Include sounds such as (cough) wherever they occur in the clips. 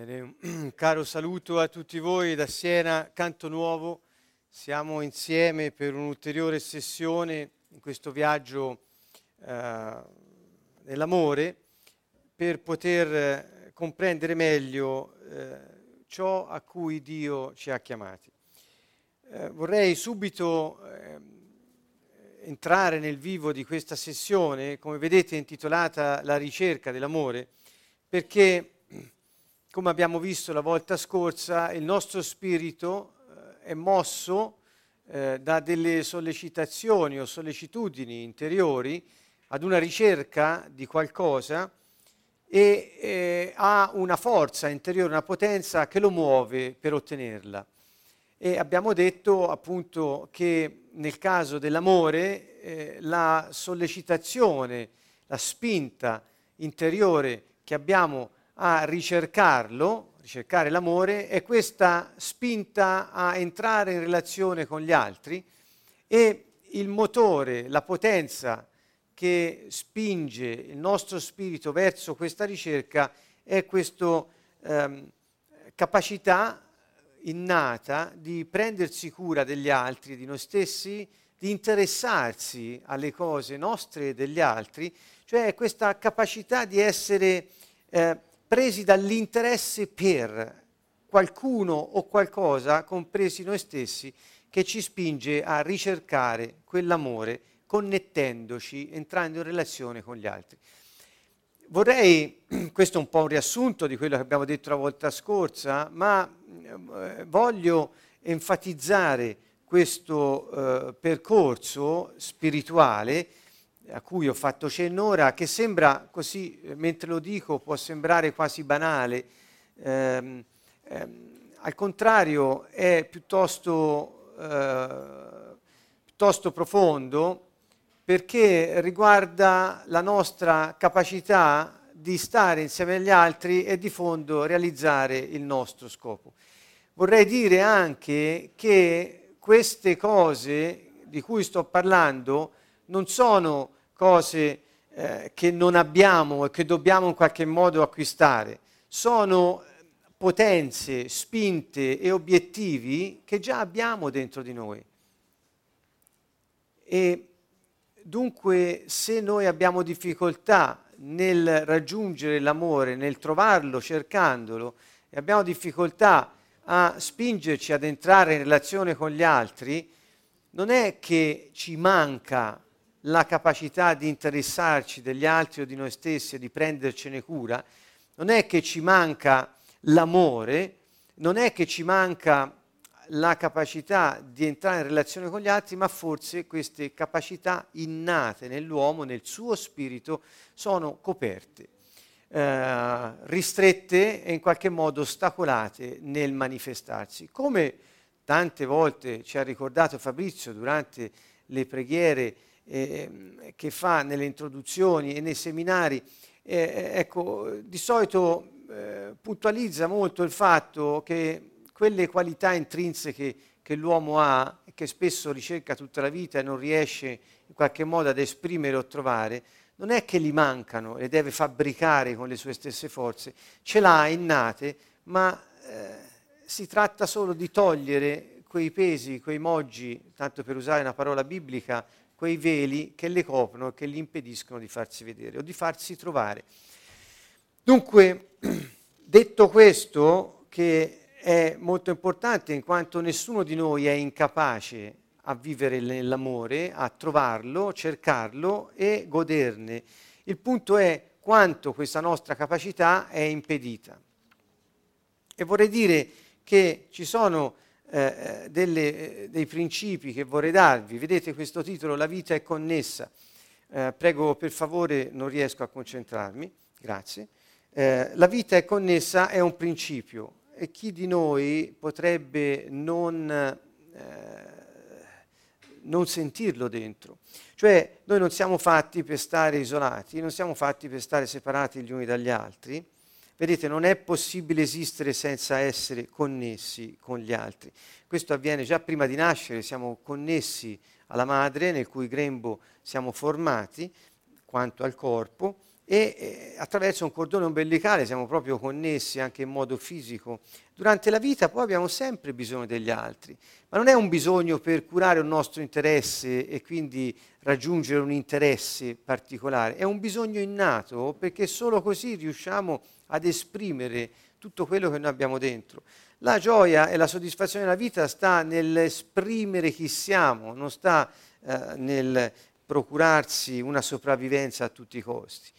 Un (clears throat) caro saluto a tutti voi da Siena, Canto Nuovo. Siamo insieme per un'ulteriore sessione in questo viaggio eh, nell'amore per poter eh, comprendere meglio eh, ciò a cui Dio ci ha chiamati. Eh, vorrei subito ehm, entrare nel vivo di questa sessione, come vedete intitolata La ricerca dell'amore, perché come abbiamo visto la volta scorsa, il nostro spirito eh, è mosso eh, da delle sollecitazioni o sollecitudini interiori ad una ricerca di qualcosa e eh, ha una forza interiore, una potenza che lo muove per ottenerla. E abbiamo detto appunto che nel caso dell'amore eh, la sollecitazione, la spinta interiore che abbiamo a ricercarlo, ricercare l'amore, è questa spinta a entrare in relazione con gli altri e il motore, la potenza che spinge il nostro spirito verso questa ricerca è questa ehm, capacità innata di prendersi cura degli altri, di noi stessi, di interessarsi alle cose nostre e degli altri, cioè questa capacità di essere eh, presi dall'interesse per qualcuno o qualcosa, compresi noi stessi, che ci spinge a ricercare quell'amore connettendoci, entrando in relazione con gli altri. Vorrei, (clears throat) questo è un po' un riassunto di quello che abbiamo detto la volta scorsa, ma eh, voglio enfatizzare questo eh, percorso spirituale a cui ho fatto cenno ora, che sembra così, eh, mentre lo dico, può sembrare quasi banale, ehm, ehm, al contrario è piuttosto, eh, piuttosto profondo perché riguarda la nostra capacità di stare insieme agli altri e di fondo realizzare il nostro scopo. Vorrei dire anche che queste cose di cui sto parlando non sono cose eh, che non abbiamo e che dobbiamo in qualche modo acquistare, sono potenze, spinte e obiettivi che già abbiamo dentro di noi. E dunque se noi abbiamo difficoltà nel raggiungere l'amore, nel trovarlo, cercandolo, e abbiamo difficoltà a spingerci ad entrare in relazione con gli altri, non è che ci manca la capacità di interessarci degli altri o di noi stessi e di prendercene cura, non è che ci manca l'amore, non è che ci manca la capacità di entrare in relazione con gli altri, ma forse queste capacità innate nell'uomo, nel suo spirito, sono coperte, eh, ristrette e in qualche modo ostacolate nel manifestarsi. Come tante volte ci ha ricordato Fabrizio durante le preghiere eh, che fa nelle introduzioni e nei seminari, eh, ecco, di solito eh, puntualizza molto il fatto che quelle qualità intrinseche che l'uomo ha e che spesso ricerca tutta la vita e non riesce in qualche modo ad esprimere o trovare, non è che gli mancano, le deve fabbricare con le sue stesse forze, ce l'ha innate, ma eh, si tratta solo di togliere quei pesi, quei moggi, tanto per usare una parola biblica, quei veli che le coprono, che gli impediscono di farsi vedere o di farsi trovare. Dunque, (clears throat) detto questo, che è molto importante in quanto nessuno di noi è incapace a vivere nell'amore, a trovarlo, cercarlo e goderne. Il punto è quanto questa nostra capacità è impedita. E vorrei dire che ci sono eh, eh, delle, eh, dei principi che vorrei darvi. Vedete questo titolo, La vita è connessa. Eh, prego per favore, non riesco a concentrarmi, grazie. Eh, la vita è connessa è un principio e chi di noi potrebbe non, eh, non sentirlo dentro? Cioè noi non siamo fatti per stare isolati, non siamo fatti per stare separati gli uni dagli altri, Vedete, non è possibile esistere senza essere connessi con gli altri. Questo avviene già prima di nascere, siamo connessi alla madre nel cui grembo siamo formati, quanto al corpo, e eh, attraverso un cordone ombelicale siamo proprio connessi anche in modo fisico. Durante la vita poi abbiamo sempre bisogno degli altri, ma non è un bisogno per curare un nostro interesse e quindi raggiungere un interesse particolare, è un bisogno innato perché solo così riusciamo ad esprimere tutto quello che noi abbiamo dentro. La gioia e la soddisfazione della vita sta nell'esprimere chi siamo, non sta eh, nel procurarsi una sopravvivenza a tutti i costi.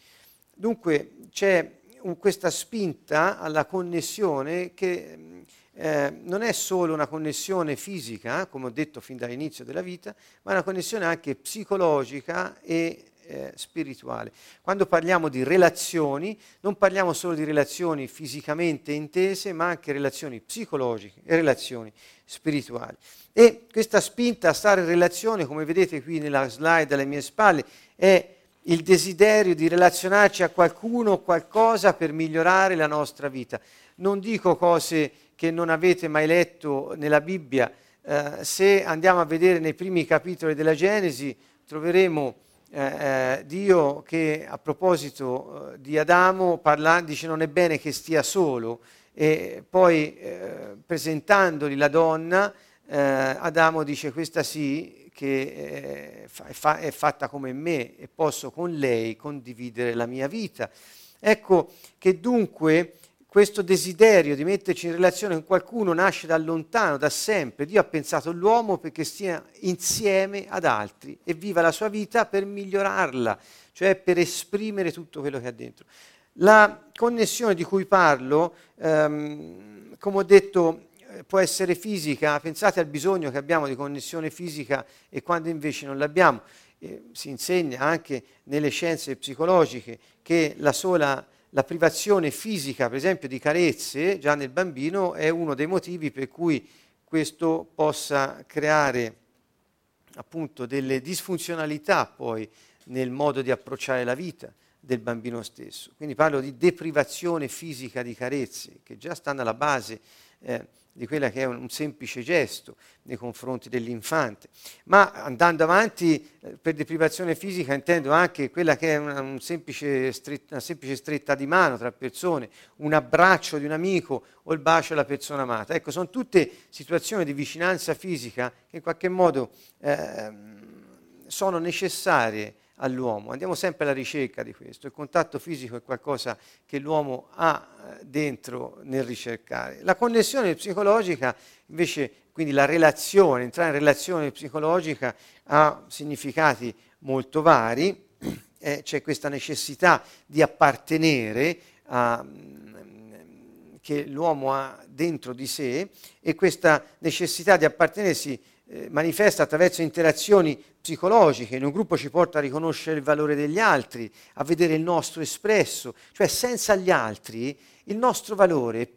Dunque c'è un, questa spinta alla connessione che eh, non è solo una connessione fisica, come ho detto fin dall'inizio della vita, ma una connessione anche psicologica e eh, spirituale. Quando parliamo di relazioni, non parliamo solo di relazioni fisicamente intese, ma anche relazioni psicologiche e relazioni spirituali. E questa spinta a stare in relazione, come vedete qui nella slide alle mie spalle, è il desiderio di relazionarci a qualcuno o qualcosa per migliorare la nostra vita. Non dico cose che non avete mai letto nella Bibbia. Eh, se andiamo a vedere nei primi capitoli della Genesi, troveremo eh, eh Dio che a proposito eh, di Adamo parla, dice non è bene che stia solo e poi eh, presentandogli la donna, eh, Adamo dice questa sì, che è, fa- è fatta come me e posso con lei condividere la mia vita. Ecco che dunque questo desiderio di metterci in relazione con qualcuno nasce da lontano, da sempre. Dio ha pensato l'uomo perché stia insieme ad altri e viva la sua vita per migliorarla, cioè per esprimere tutto quello che ha dentro. La connessione di cui parlo, ehm, come ho detto, eh, può essere fisica, pensate al bisogno che abbiamo di connessione fisica e quando invece non l'abbiamo. Eh, si insegna anche nelle scienze psicologiche che la sola la privazione fisica, per esempio, di carezze già nel bambino è uno dei motivi per cui questo possa creare appunto delle disfunzionalità poi nel modo di approcciare la vita del bambino stesso. Quindi parlo di deprivazione fisica di carezze che già stanno alla base eh, di quella che è un, semplice gesto nei confronti dell'infante. Ma andando avanti, eh, per deprivazione fisica intendo anche quella che è una, un semplice stretta, una semplice stretta di mano tra persone, un abbraccio di un amico o il bacio della persona amata. Ecco, sono tutte situazioni di vicinanza fisica che in qualche modo eh, sono necessarie all'uomo. Andiamo sempre alla ricerca di questo. Il contatto fisico è qualcosa che l'uomo ha eh, dentro nel ricercare. La connessione psicologica, invece, quindi la relazione, entrare in relazione psicologica ha significati molto vari. (clears throat) Eh, c'è questa necessità di appartenere a, mm, che l'uomo ha dentro di sé e questa necessità di appartenersi eh, manifesta attraverso interazioni psicologiche, in un gruppo ci porta a riconoscere il valore degli altri, a vedere il nostro espresso, cioè senza gli altri il nostro valore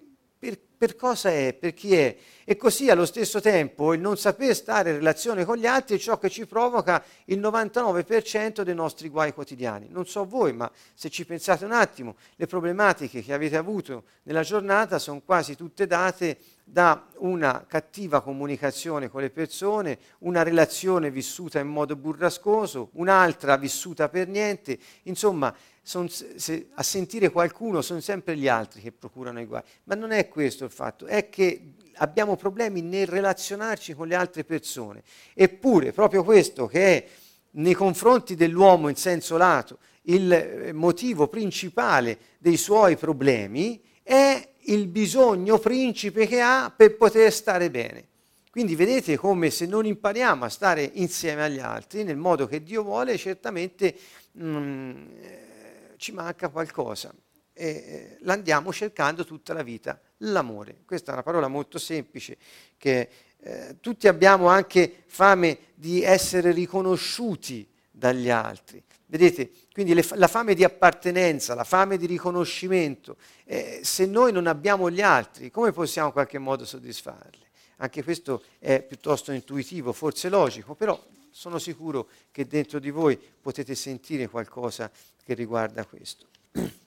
per, per, cosa è, per chi è. E così allo stesso tempo il non saper stare in relazione con gli altri è ciò che ci provoca il 99% dei nostri guai quotidiani. Non so voi, ma se ci pensate un attimo, le problematiche che avete avuto nella giornata sono quasi tutte date da una cattiva comunicazione con le persone, una relazione vissuta in modo burrascoso, un'altra vissuta per niente, insomma son, se, a sentire qualcuno sono sempre gli altri che procurano i guai, ma non è questo il fatto, è che abbiamo problemi nel relazionarci con le altre persone, eppure proprio questo che è nei confronti dell'uomo in senso lato il eh, motivo principale dei suoi problemi è il bisogno principe che ha per poter stare bene. Quindi vedete come se non impariamo a stare insieme agli altri nel modo che Dio vuole, certamente mm, ci manca qualcosa e eh, l'andiamo cercando tutta la vita, l'amore. Questa è una parola molto semplice che eh, tutti abbiamo anche fame di essere riconosciuti dagli altri. Vedete, quindi le, la fame di appartenenza, la fame di riconoscimento, eh, se noi non abbiamo gli altri, come possiamo in qualche modo soddisfarli? Anche questo è piuttosto intuitivo, forse logico, però sono sicuro che dentro di voi potete sentire qualcosa che riguarda questo. (clears throat)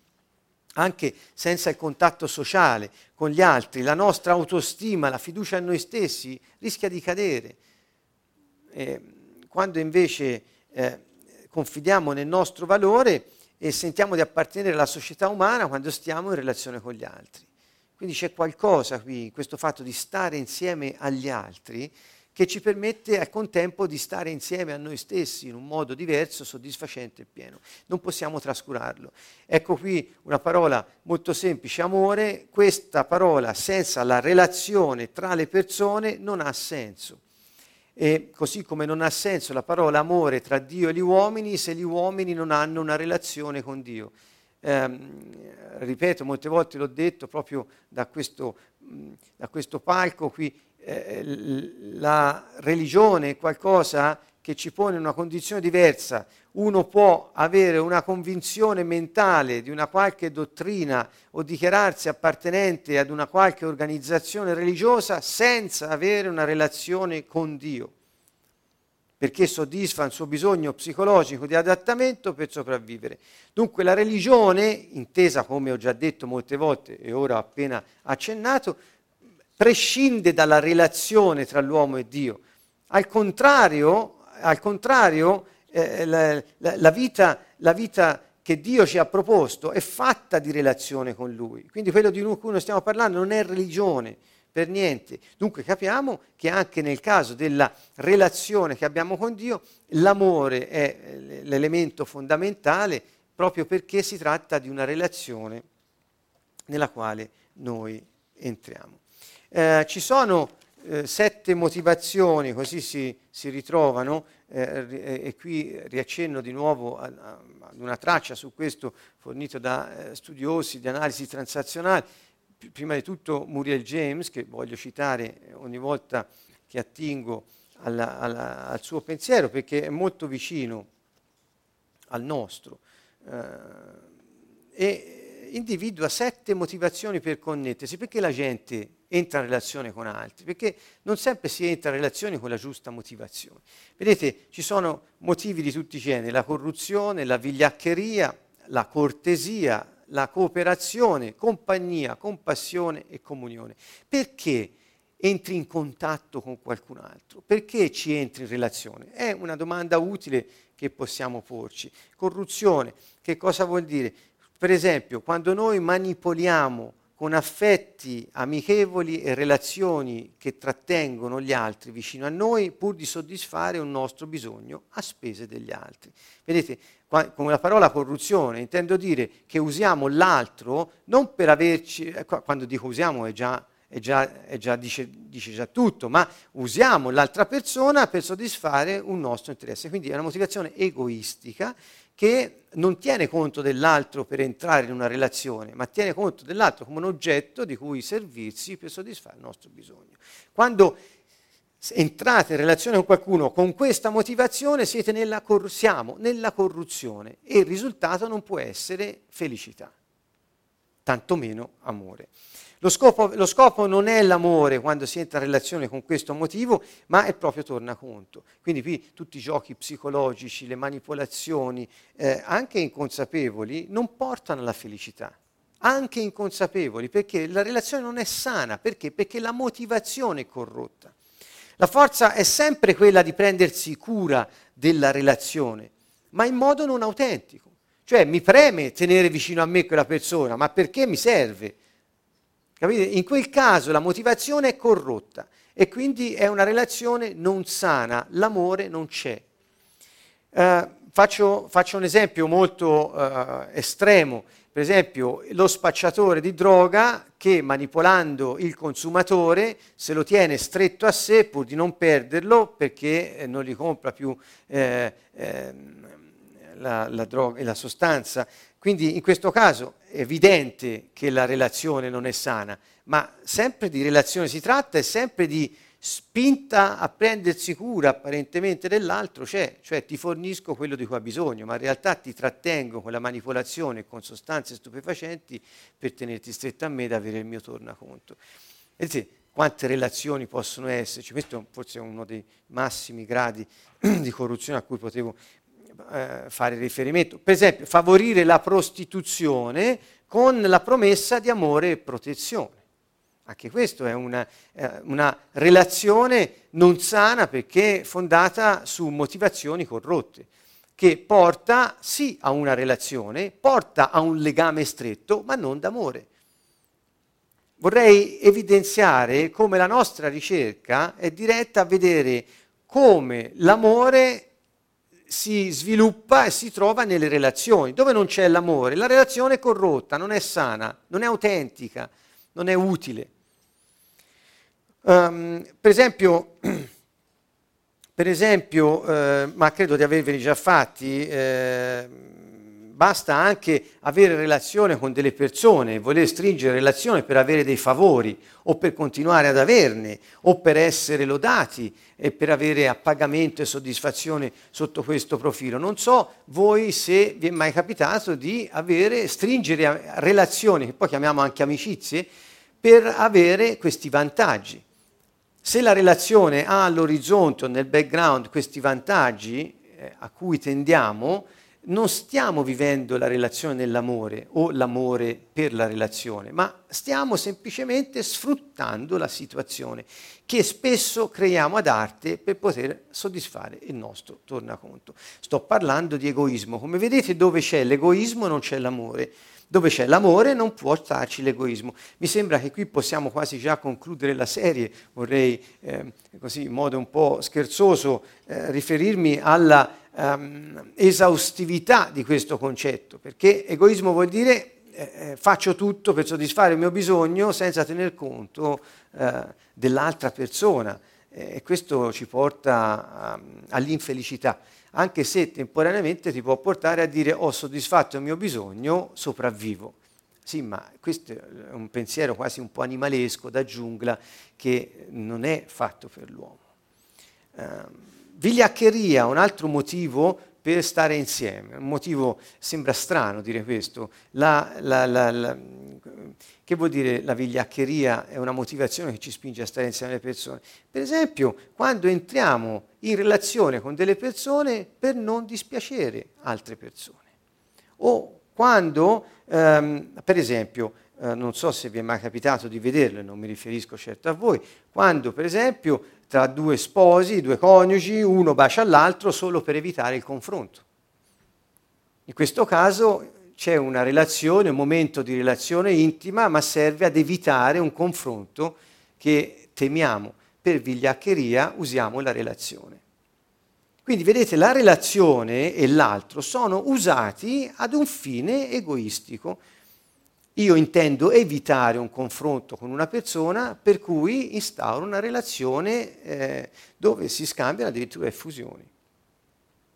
Anche senza il contatto sociale con gli altri, la nostra autostima, la fiducia in noi stessi rischia di cadere. Eh, quando invece eh, confidiamo nel nostro valore, e sentiamo di appartenere alla società umana quando stiamo in relazione con gli altri. Quindi c'è qualcosa qui, questo fatto di stare insieme agli altri, che ci permette al contempo di stare insieme a noi stessi in un modo diverso, soddisfacente e pieno. Non possiamo trascurarlo. Ecco qui una parola molto semplice, amore. Questa parola senza la relazione tra le persone non ha senso. E così come non ha senso la parola amore tra Dio e gli uomini se gli uomini non hanno una relazione con Dio. Eh, ripeto, molte volte l'ho detto proprio da questo, da questo palco qui, eh, la religione è qualcosa che ci pone in una condizione diversa. Uno può avere una convinzione mentale di una qualche dottrina o dichiararsi appartenente ad una qualche organizzazione religiosa senza avere una relazione con Dio, perché soddisfa il suo bisogno psicologico di adattamento per sopravvivere. Dunque la religione, intesa come ho già detto molte volte e ora ho appena accennato, prescinde dalla relazione tra l'uomo e Dio. Al contrario, al contrario, eh, la, la, vita, la, vita, che Dio ci ha proposto è fatta di relazione con Lui. Quindi quello di cui noi stiamo parlando non è religione per niente. Dunque capiamo che anche nel caso della relazione che abbiamo con Dio, l'amore è eh, l'elemento fondamentale proprio perché si tratta di una relazione nella quale noi entriamo. Eh, ci sono eh, sette motivazioni, così si, si ritrovano, eh, e qui riaccenno di nuovo ad una traccia su questo fornito da eh, studiosi di analisi transazionale, P- prima di tutto Muriel James, che voglio citare ogni volta che attingo alla, alla, al suo pensiero, perché è molto vicino al nostro. Eh, e individua sette motivazioni per connettersi, perché la gente entra in relazione con altri, perché non sempre si entra in relazione con la giusta motivazione. Vedete, ci sono motivi di tutti i generi, la corruzione, la vigliaccheria, la cortesia, la cooperazione, compagnia, compassione e comunione. Perché entri in contatto con qualcun altro? Perché ci entri in relazione? È una domanda utile che possiamo porci. Corruzione, che cosa vuol dire? Per esempio, quando noi manipoliamo con affetti amichevoli e relazioni che trattengono gli altri vicino a noi pur di soddisfare un nostro bisogno a spese degli altri. Vedete, con la parola corruzione intendo dire che usiamo l'altro non per averci, eh, quando dico usiamo è già, è già, è già dice, dice già tutto, ma usiamo l'altra persona per soddisfare un nostro interesse. Quindi è una motivazione egoistica che non tiene conto dell'altro per entrare in una relazione, ma tiene conto dell'altro come un oggetto di cui servirsi per soddisfare il nostro bisogno. Quando entrate in relazione con qualcuno con questa motivazione, siete nella cor- siamo nella corruzione e il risultato non può essere felicità, tantomeno amore. Lo scopo, lo scopo, non è l'amore quando si entra in relazione con questo motivo, ma è proprio tornaconto. Quindi qui tutti i giochi psicologici, le manipolazioni, eh, anche inconsapevoli, non portano alla felicità. Anche inconsapevoli, perché la relazione non è sana. Perché? Perché la motivazione è corrotta. La forza è sempre quella di prendersi cura della relazione, ma in modo non autentico. Cioè mi preme tenere vicino a me quella persona, ma perché mi serve? Capite? In quel caso la motivazione è corrotta e quindi è una relazione non sana, l'amore non c'è. Uh, faccio, faccio, un esempio molto uh, estremo, per esempio lo spacciatore di droga che manipolando il consumatore se lo tiene stretto a sé pur di non perderlo perché eh, non gli compra più eh, eh, la, la, droga, la sostanza quindi in questo caso è evidente che la relazione non è sana, ma sempre di relazione si tratta e sempre di spinta a prendersi cura apparentemente dell'altro c'è, cioè ti fornisco quello di cui ha bisogno, ma in realtà ti trattengo con la manipolazione e con sostanze stupefacenti per tenerti stretto a me ed avere il mio tornaconto. Vedete quante relazioni possono esserci, questo forse è uno dei massimi gradi (clears throat) di corruzione a cui potevo eh, fare riferimento. Per esempio, favorire la prostituzione con la promessa di amore e protezione. Anche questa è una, eh, una relazione non sana perché fondata su motivazioni corrotte. che porta sì a una relazione, porta a un legame stretto, ma non d'amore. Vorrei evidenziare come la nostra ricerca è diretta a vedere come l'amore si sviluppa e si trova nelle relazioni. Dove non c'è l'amore, la relazione è corrotta, non è sana, non è autentica, non è utile. Um, per esempio, (clears throat) per esempio eh, ma credo di averveli già fatti, eh, basta anche avere relazione con delle persone, voler stringere relazione per avere dei favori o per continuare ad averne o per essere lodati e per avere appagamento e soddisfazione sotto questo profilo. Non so voi se vi è mai capitato di avere, stringere relazioni, che poi chiamiamo anche amicizie, per avere questi vantaggi. Se la relazione ha all'orizzonte o nel background questi vantaggi eh, a cui tendiamo, non stiamo vivendo la relazione nell'amore o l'amore per la relazione, ma stiamo semplicemente sfruttando la situazione che spesso creiamo ad arte per poter soddisfare il nostro tornaconto. Sto parlando di egoismo. Come vedete dove c'è l'egoismo non c'è l'amore. Dove c'è l'amore non può starci l'egoismo. Mi sembra che qui possiamo quasi già concludere la serie, vorrei eh, così in modo un po' scherzoso eh, riferirmi alla um, esaustività di questo concetto, perché egoismo vuol dire eh, eh, faccio tutto per soddisfare il mio bisogno senza tener conto eh, dell'altra persona e questo ci porta um, all'infelicità, anche se temporaneamente ti può portare a dire ho soddisfatto il mio bisogno, sopravvivo. Sì, ma questo è un pensiero quasi un po' animalesco da giungla che non è fatto per l'uomo. Um, Vigliaccheria, un altro motivo per stare insieme, un motivo, sembra strano dire questo, la, la, la, che vuol dire la vigliaccheria è una motivazione che ci spinge a stare insieme alle persone? Per esempio, quando entriamo in relazione con delle persone per non dispiacere altre persone, o quando, ehm, per esempio, eh, non so se vi è mai capitato di vederlo, non mi riferisco certo a voi, quando per esempio tra due sposi, due coniugi, uno bacia l'altro solo per evitare il confronto. In questo caso c'è una relazione, un momento di relazione intima, ma serve ad evitare un confronto che temiamo. Per vigliaccheria usiamo la relazione. Quindi vedete, la relazione e l'altro sono usati ad un fine egoistico io intendo evitare un confronto con una persona per cui instauro una relazione eh, dove si scambiano addirittura effusioni,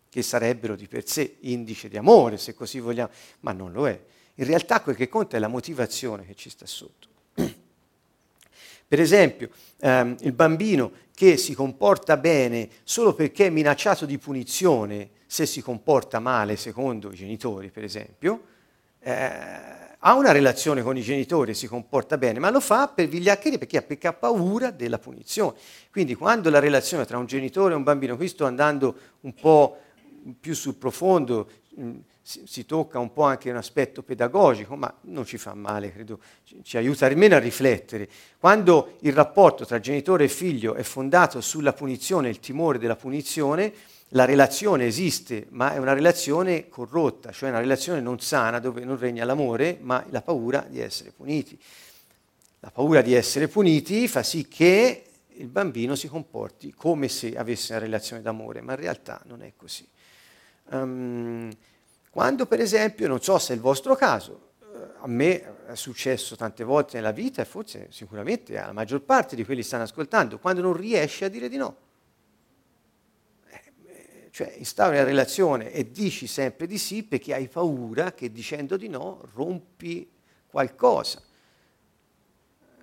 che sarebbero di per sé indice di amore, se così vogliamo, ma non lo è. In realtà quel che conta è la motivazione che ci sta sotto. (clears throat) Per esempio, ehm, il bambino che si comporta bene solo perché è minacciato di punizione se si comporta male secondo i genitori, per esempio, eh, ha una relazione con i genitori, si comporta bene, ma lo fa per vigliaccheria perché, ha paura della punizione. Quindi quando la relazione tra un genitore e un bambino, qui sto andando un po' più sul profondo, mm, si, si, tocca un po' anche un aspetto pedagogico, ma non ci fa male, credo, ci, ci aiuta almeno a riflettere. Quando il rapporto tra genitore e figlio è fondato sulla punizione, il timore della punizione, la relazione esiste, ma è una relazione corrotta, cioè una relazione non sana dove non regna l'amore, ma la paura di essere puniti. La paura di essere puniti fa sì che il bambino si comporti come se avesse una relazione d'amore, ma in realtà non è così. Um, quando per esempio, non so se è il vostro caso, eh, a me è successo tante volte nella vita e forse sicuramente alla maggior parte di quelli che stanno ascoltando, quando non riesci a dire di no cioè instauri una relazione e dici sempre di sì perché hai paura che dicendo di no rompi qualcosa.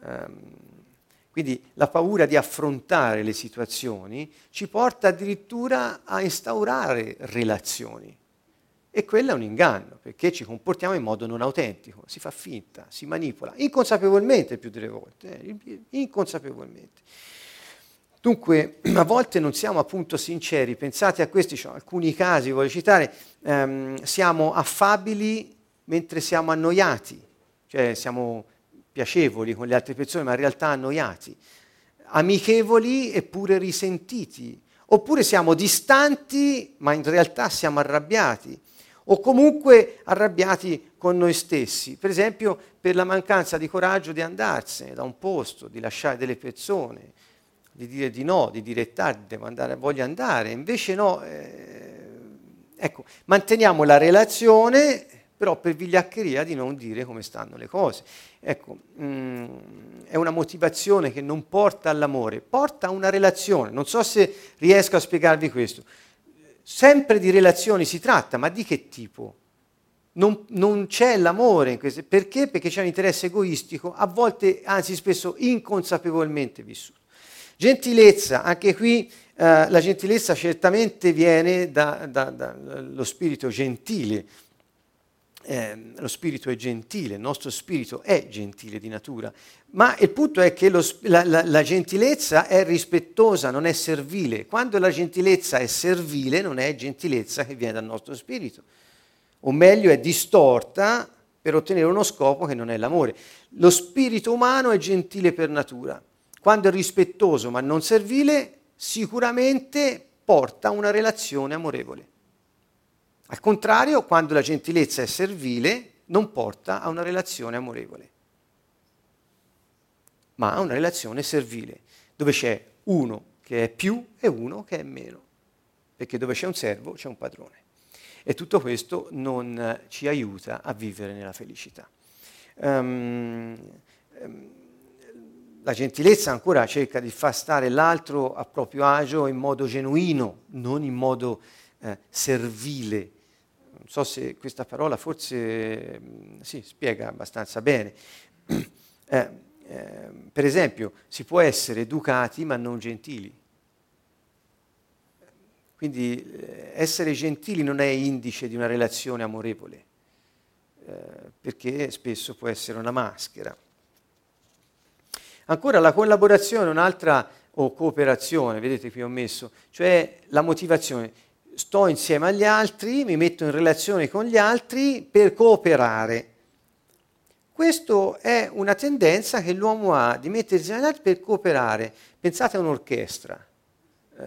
Um, quindi la paura di affrontare le situazioni ci porta addirittura a instaurare relazioni. E quello è un inganno, perché ci comportiamo in modo non autentico, si fa finta, si manipola, inconsapevolmente più delle volte, eh, inconsapevolmente. Dunque, (clears throat) a volte non siamo appunto sinceri, pensate a questi, cioè, alcuni casi, voglio citare, ehm, siamo affabili mentre siamo annoiati, cioè siamo piacevoli con le altre persone, ma in realtà annoiati, amichevoli eppure risentiti, Oppure siamo distanti, ma in realtà siamo arrabbiati, o comunque arrabbiati con noi stessi, per esempio per la mancanza di coraggio di andarsene da un posto, di lasciare delle persone, di dire di no, di dire tardi, devo andare, voglio andare, invece no, eh, ecco, manteniamo la relazione, però per vigliaccheria di non dire come stanno le cose. Ecco, mh, mm, è una motivazione che non porta all'amore, porta a una relazione. Non so se riesco a spiegarvi questo. Sempre di relazioni si tratta, ma di che tipo? Non, non c'è l'amore in queste, perché? Perché c'è un interesse egoistico, a volte, anzi spesso inconsapevolmente vissuto. Gentilezza, anche qui eh, la gentilezza certamente viene dallo da, da, spirito gentile, eh, lo spirito è gentile, il nostro spirito è gentile di natura, ma il punto è che lo, la, la, la, gentilezza è rispettosa, non è servile. Quando la gentilezza è servile, non è gentilezza che viene dal nostro spirito, o meglio è distorta per ottenere uno scopo che non è l'amore. Lo spirito umano è gentile per natura. Quando è rispettoso ma non servile, sicuramente porta a una relazione amorevole. Al contrario, quando la gentilezza è servile, non porta a una relazione amorevole, ma a una relazione servile, dove c'è uno che è più e uno che è meno, perché dove c'è un servo c'è un padrone. E tutto questo non ci aiuta a vivere nella felicità. Um, um, la gentilezza ancora cerca di far stare l'altro a proprio agio in modo genuino, non in modo eh, servile, so se questa parola forse mm, sì, spiega abbastanza bene. (clears throat) Eh, eh, per esempio, si può essere educati ma non gentili. Quindi eh, essere gentili non è indice di una relazione amorevole, eh, perché spesso può essere una maschera. Ancora la collaborazione un'altra, o cooperazione, vedete qui ho messo, cioè la motivazione sto insieme agli altri, mi metto in relazione con gli altri per cooperare. Questa è una tendenza che l'uomo ha di mettersi agli altri per cooperare. Pensate a un'orchestra. Eh,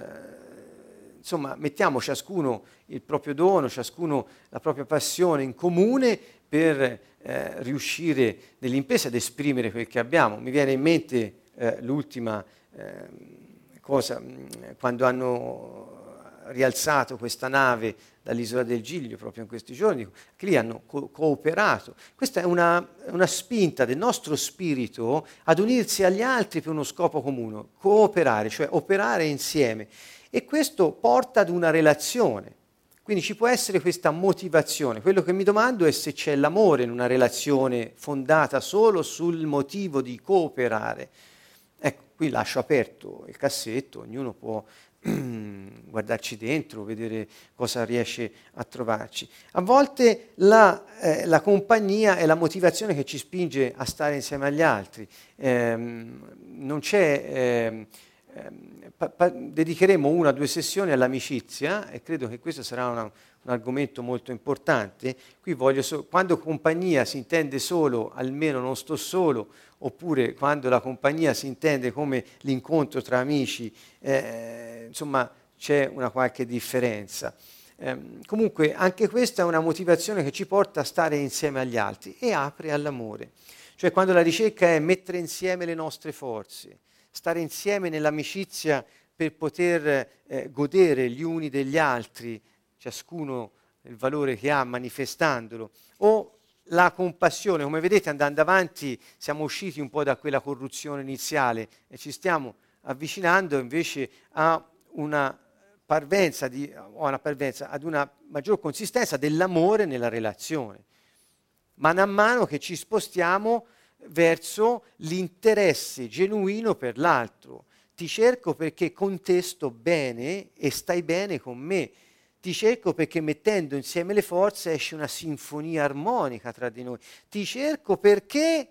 insomma, mettiamo ciascuno il proprio dono, ciascuno la propria passione in comune per eh, riuscire nell'impresa ad esprimere quel che abbiamo. Mi viene in mente eh, l'ultima ehm, cosa, mm, quando hanno rialzato questa nave dall'isola del Giglio proprio in questi giorni, che lì hanno co- cooperato. Questa è una, una, spinta del nostro spirito ad unirsi agli altri per uno scopo comune, cooperare, cioè operare insieme. E questo porta ad una relazione. Quindi ci può essere questa motivazione. Quello che mi domando è se c'è l'amore in una relazione fondata solo sul motivo di cooperare. Ecco, qui lascio aperto il cassetto, ognuno può (clears throat) guardarci dentro, vedere cosa riesce a trovarci. A volte la, eh, la, compagnia è la motivazione che ci spinge a stare insieme agli altri. Eh, non c'è, eh, pa- pa- dedicheremo una o due sessioni all'amicizia e credo che questo sarà una, un argomento molto importante. So- quando compagnia si intende solo, almeno non sto solo, oppure quando la compagnia si intende come l'incontro tra amici, eh, insomma c'è una qualche differenza. Eh, comunque anche questa è una motivazione che ci porta a stare insieme agli altri e apre all'amore. Cioè quando la ricerca è mettere insieme le nostre forze, stare insieme nell'amicizia per poter eh, godere gli uni degli altri, ciascuno il valore che ha manifestandolo, o la compassione. Come vedete andando avanti siamo usciti un po' da quella corruzione iniziale e ci stiamo avvicinando invece a una parvenza, di, una parvenza ad una maggior consistenza dell'amore nella relazione. Mano a mano che ci spostiamo verso l'interesse genuino per l'altro. Ti cerco perché contesto bene e stai bene con me ti cerco perché mettendo insieme le forze esce una sinfonia armonica tra di noi. Ti cerco perché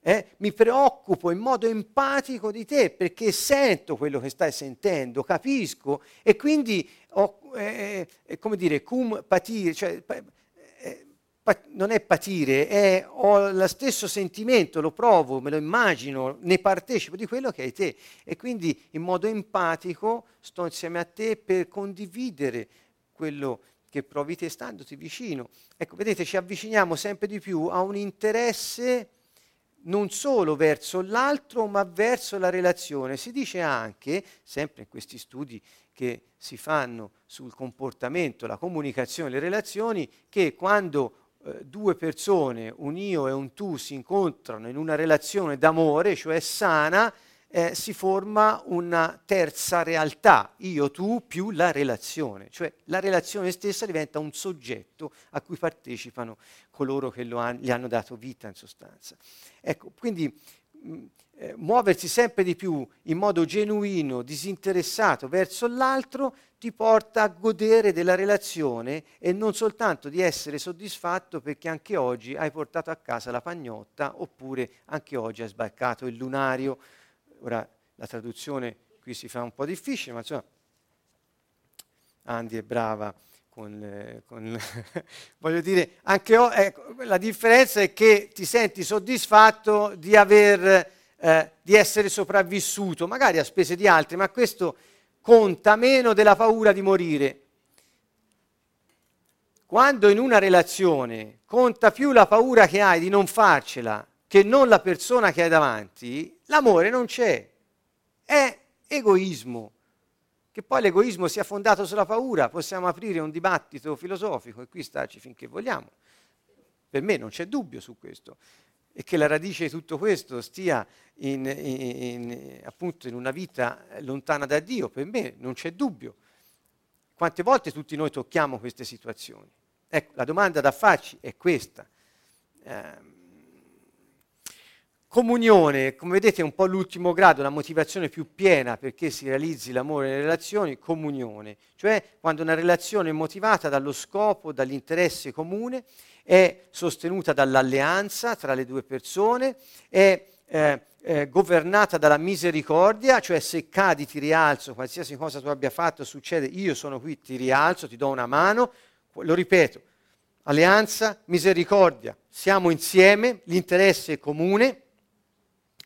eh, mi preoccupo in modo empatico di te, perché sento quello che stai sentendo, capisco e quindi ho, eh, eh, come dire, cum patire, cioè, non è patire, è, ho lo stesso sentimento, lo provo, me lo immagino, ne partecipo di quello che hai te e quindi in modo empatico sto insieme a te per condividere quello che provi te standoti vicino. Ecco, vedete, ci avviciniamo sempre di più a un interesse non solo verso l'altro, ma verso la relazione. Si dice anche, sempre in questi studi che si fanno sul comportamento, la comunicazione, le relazioni, che quando eh, due persone, un io e un tu, si incontrano in una relazione d'amore, cioè sana, eh, si forma una terza realtà, io, tu più la relazione, cioè la relazione stessa diventa un soggetto a cui partecipano coloro che han, gli hanno dato vita in sostanza. Ecco, quindi eh, muoversi sempre di più in modo genuino, disinteressato verso l'altro, ti porta a godere della relazione e non soltanto di essere soddisfatto perché anche oggi hai portato a casa la pagnotta oppure anche oggi hai sbarcato il lunario. Ora la traduzione qui si fa un po' difficile, ma insomma Andy è brava con, con (laughs) voglio dire, anche o, ecco, la differenza è che ti senti soddisfatto di aver eh, di essere sopravvissuto, magari a spese di altri, ma questo conta meno della paura di morire. Quando in una relazione conta più la paura che hai di non farcela che non la persona che hai davanti, l'amore non c'è. È egoismo. Che poi l'egoismo sia fondato sulla paura, possiamo aprire un dibattito filosofico e qui starci finché vogliamo. Per me non c'è dubbio su questo e che la radice di tutto questo stia in, in, in, appunto in una vita lontana da Dio, per me non c'è dubbio. Quante volte tutti noi tocchiamo queste situazioni? Ecco, la domanda da farci è questa. Eh, comunione, come vedete è un po' l'ultimo grado, la motivazione più piena perché si realizzi l'amore nelle relazioni, comunione, cioè quando una relazione è motivata dallo scopo, dall'interesse comune è sostenuta dall'alleanza tra le due persone, è eh, eh, governata dalla misericordia, cioè se cadi ti rialzo, qualsiasi cosa tu abbia fatto succede, io sono qui, ti rialzo, ti do una mano, lo ripeto, alleanza, misericordia, siamo insieme, l'interesse è comune,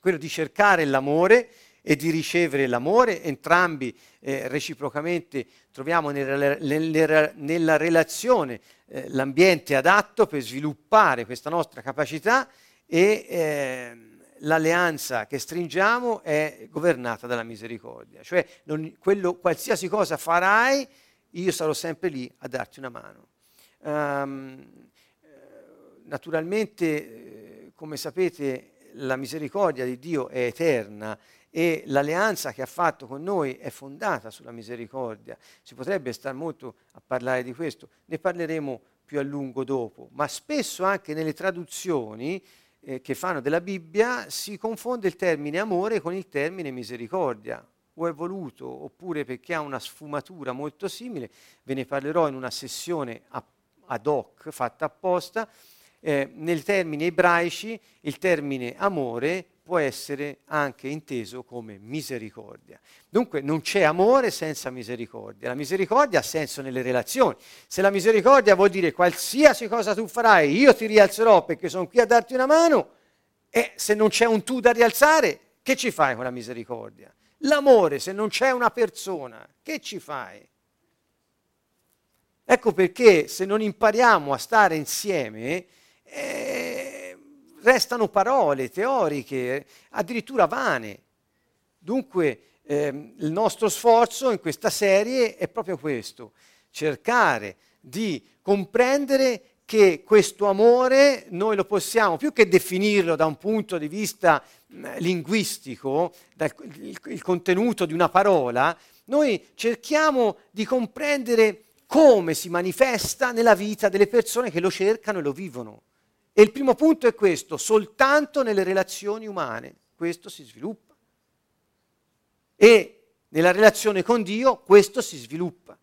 quello di cercare l'amore e di ricevere l'amore, entrambi eh, reciprocamente troviamo nella, nella, nella relazione eh, l'ambiente adatto per sviluppare questa nostra capacità e eh, l'alleanza che stringiamo è governata dalla misericordia, cioè non, quello, qualsiasi cosa farai, io sarò sempre lì a darti una mano. Um, naturalmente, eh, come sapete, la misericordia di Dio è eterna e l'alleanza che ha fatto con noi è fondata sulla misericordia. Si potrebbe stare molto a parlare di questo, ne parleremo più a lungo dopo, ma spesso anche nelle traduzioni eh, che fanno della Bibbia si confonde il termine amore con il termine misericordia. O è voluto, oppure perché ha una sfumatura molto simile, ve ne parlerò in una sessione ad hoc fatta apposta. Eh, nel termine ebraici il termine amore può essere anche inteso come misericordia. Dunque non c'è amore senza misericordia. La misericordia ha senso nelle relazioni. Se la misericordia vuol dire qualsiasi cosa tu farai, io ti rialzerò perché sono qui a darti una mano, e se non c'è un tu da rialzare, che ci fai con la misericordia? L'amore, se non c'è una persona, che ci fai? Ecco perché se non impariamo a stare insieme, eh, restano parole teoriche, addirittura vane. Dunque ehm, il nostro sforzo in questa serie è proprio questo, cercare di comprendere che questo amore noi lo possiamo, più che definirlo da un punto di vista linguistico, dal, il, il contenuto di una parola, noi cerchiamo di comprendere come si manifesta nella vita delle persone che lo cercano e lo vivono. E il primo punto è questo, soltanto nelle relazioni umane questo si sviluppa. E nella relazione con Dio questo si sviluppa.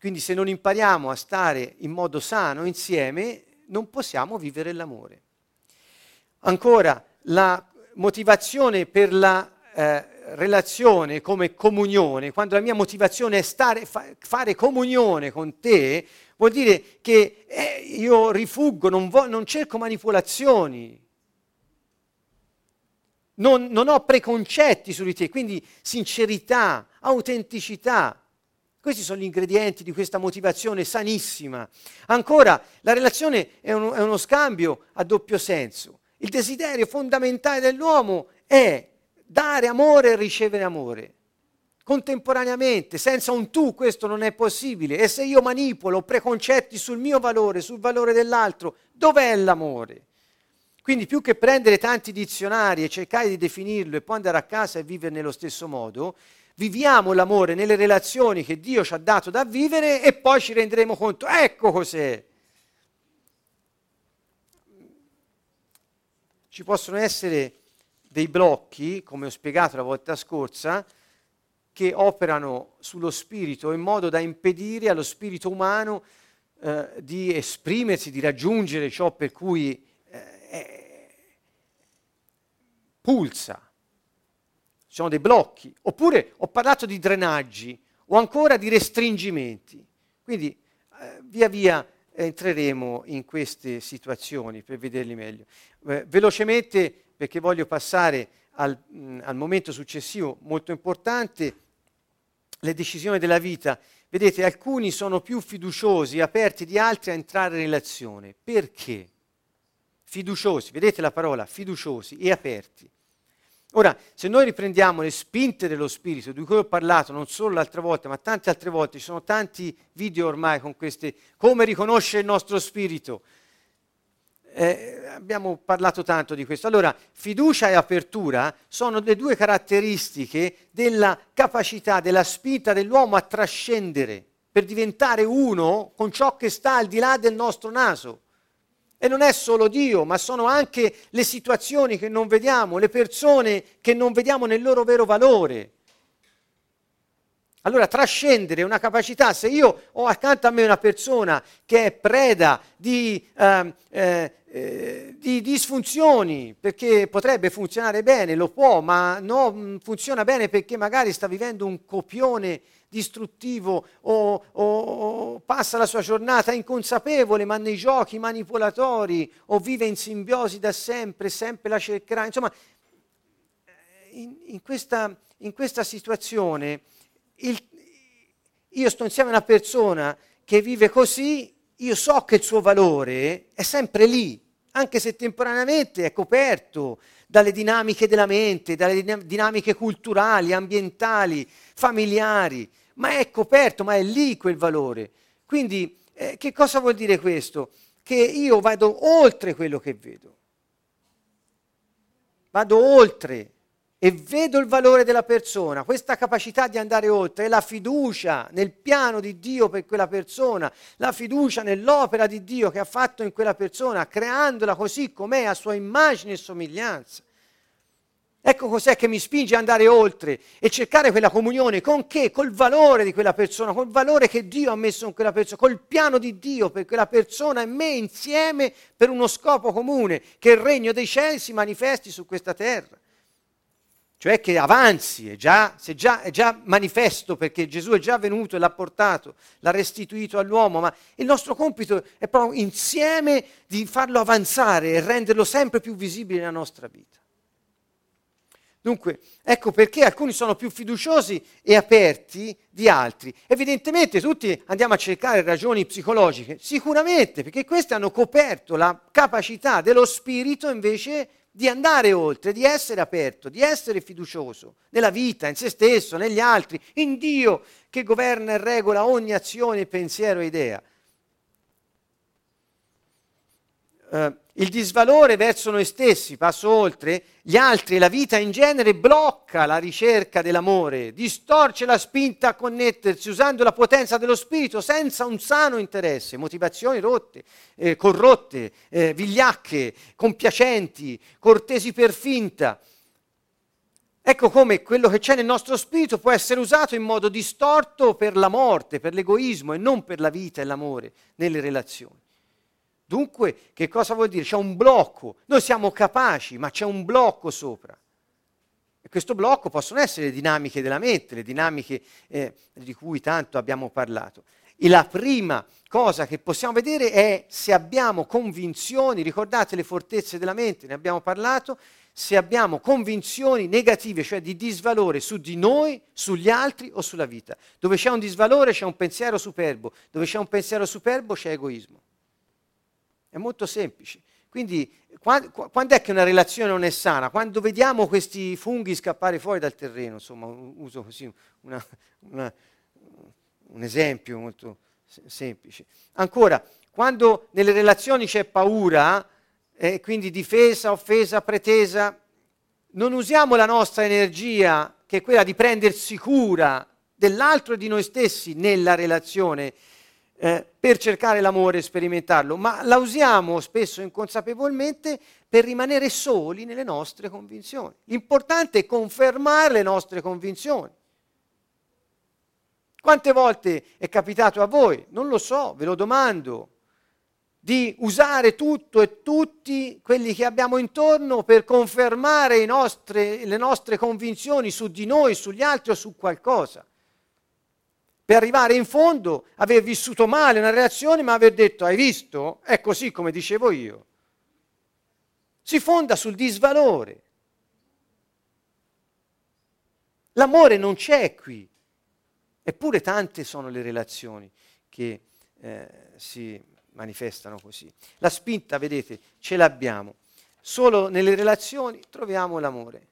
Quindi se non impariamo a stare in modo sano insieme, non possiamo vivere l'amore. Ancora, la motivazione per la eh, relazione come comunione, quando la mia motivazione è stare, fa, fare comunione con te, vuol dire che eh, io rifuggo, non, vo- non cerco manipolazioni, non, non ho preconcetti su di te, quindi sincerità, autenticità. Questi sono gli ingredienti di questa motivazione sanissima. Ancora, la relazione è uno, è uno scambio a doppio senso. Il desiderio fondamentale dell'uomo è dare amore e ricevere amore. Contemporaneamente, senza un tu questo non è possibile. E se io manipolo preconcetti sul mio valore, sul valore dell'altro, dov'è l'amore? Quindi più che prendere tanti dizionari e cercare di definirlo e poi andare a casa e vivere nello stesso modo, viviamo l'amore nelle relazioni che Dio ci ha dato da vivere e poi ci renderemo conto, ecco cos'è. Ci possono essere dei blocchi, come ho spiegato la volta scorsa, che operano sullo spirito in modo da impedire allo spirito umano eh, di esprimersi, di raggiungere ciò per cui pulsa, ci sono dei blocchi, oppure ho parlato di drenaggi o ancora di restringimenti. Quindi eh, via via entreremo in queste situazioni per vederli meglio. Eh, velocemente, perché voglio passare al, mh, al momento successivo molto importante, le decisioni della vita. Vedete, alcuni sono più fiduciosi, aperti di altri a entrare in relazione. Perché? Fiduciosi, vedete la parola, fiduciosi e aperti. Ora, se noi riprendiamo le spinte dello spirito, di cui ho parlato non solo l'altra volta, ma tante altre volte, ci sono tanti video ormai con queste, come riconoscere il nostro spirito. Eh, abbiamo parlato tanto di questo. Allora, fiducia e apertura sono le due caratteristiche della capacità, della spinta dell'uomo a trascendere per diventare uno con ciò che sta al di là del nostro naso. E non è solo Dio, ma sono anche le situazioni che non vediamo, le persone che non vediamo nel loro vero valore. Allora trascendere una capacità, se io ho accanto a me una persona che è preda di, eh, eh, eh, di disfunzioni, perché potrebbe funzionare bene, lo può, ma non funziona bene perché magari sta vivendo un copione distruttivo o, o, o, passa la sua giornata inconsapevole ma nei giochi manipolatori o vive in simbiosi da sempre, sempre la cercherà. Insomma, in, in, questa, in questa, situazione il, io sto insieme a una persona che vive così, io so che il suo valore è sempre lì, anche se temporaneamente è coperto dalle dinamiche della mente, dalle dinamiche culturali, ambientali, familiari ma è coperto, ma è lì quel valore. Quindi eh, che cosa vuol dire questo? Che io vado oltre quello che vedo. Vado oltre e vedo il valore della persona, questa capacità di andare oltre, la fiducia nel piano di Dio per quella persona, la fiducia nell'opera di Dio che ha fatto in quella persona, creandola così com'è a sua immagine e somiglianza. Ecco cos'è che mi spinge ad andare oltre e cercare quella comunione con che? Col valore di quella persona, col valore che Dio ha messo in quella persona, col piano di Dio per quella persona e me insieme per uno scopo comune, che il regno dei cieli si manifesti su questa terra. Cioè che avanzi, è già, già, è già manifesto perché Gesù è già venuto e l'ha portato, l'ha restituito all'uomo, ma il nostro compito è proprio insieme di farlo avanzare e renderlo sempre più visibile nella nostra vita. Dunque, ecco perché alcuni sono più fiduciosi e aperti di altri. Evidentemente tutti andiamo a cercare ragioni psicologiche, sicuramente, perché queste hanno coperto la capacità dello spirito invece di andare oltre, di essere aperto, di essere fiducioso nella vita, in se stesso, negli altri, in Dio che governa e regola ogni azione, pensiero e idea. Uh, il disvalore verso noi stessi, passo oltre, gli altri e la vita in genere blocca la ricerca dell'amore, distorce la spinta a connettersi usando la potenza dello spirito senza un sano interesse, motivazioni rotte, eh, corrotte, eh, vigliacche, compiacenti, cortesi per finta. Ecco come quello che c'è nel nostro spirito può essere usato in modo distorto per la morte, per l'egoismo e non per la vita e l'amore nelle relazioni. Dunque, che cosa vuol dire? C'è un blocco. Noi siamo capaci, ma c'è un blocco sopra. E questo blocco possono essere le dinamiche della mente, le dinamiche eh, di cui tanto abbiamo parlato. E la prima cosa che possiamo vedere è se abbiamo convinzioni, ricordate le fortezze della mente, ne abbiamo parlato, se abbiamo convinzioni negative, cioè di disvalore su di noi, sugli altri o sulla vita. Dove c'è un disvalore c'è un pensiero superbo, dove c'è un pensiero superbo c'è egoismo. È molto semplice. Quindi quando, è che una relazione non è sana? Quando vediamo questi funghi scappare fuori dal terreno, insomma, uso così una, una, un esempio molto semplice. Ancora, quando nelle relazioni c'è paura, eh, quindi difesa, offesa, pretesa, non usiamo la nostra energia, che è quella di prendersi cura dell'altro e di noi stessi nella relazione, eh, per cercare l'amore e sperimentarlo, ma la usiamo spesso inconsapevolmente per rimanere soli nelle nostre convinzioni. L'importante è confermare le nostre convinzioni. Quante volte è capitato a voi? Non lo so, ve lo domando di usare tutto e tutti quelli che abbiamo intorno per confermare nostre, le nostre convinzioni su di noi, sugli altri o su qualcosa. Per arrivare in fondo, aver vissuto male una relazione, ma aver detto, hai visto? È così come dicevo io. Si fonda sul disvalore. L'amore non c'è qui. Eppure tante sono le relazioni che eh, si manifestano così. La spinta, vedete, ce l'abbiamo. Solo nelle relazioni troviamo l'amore.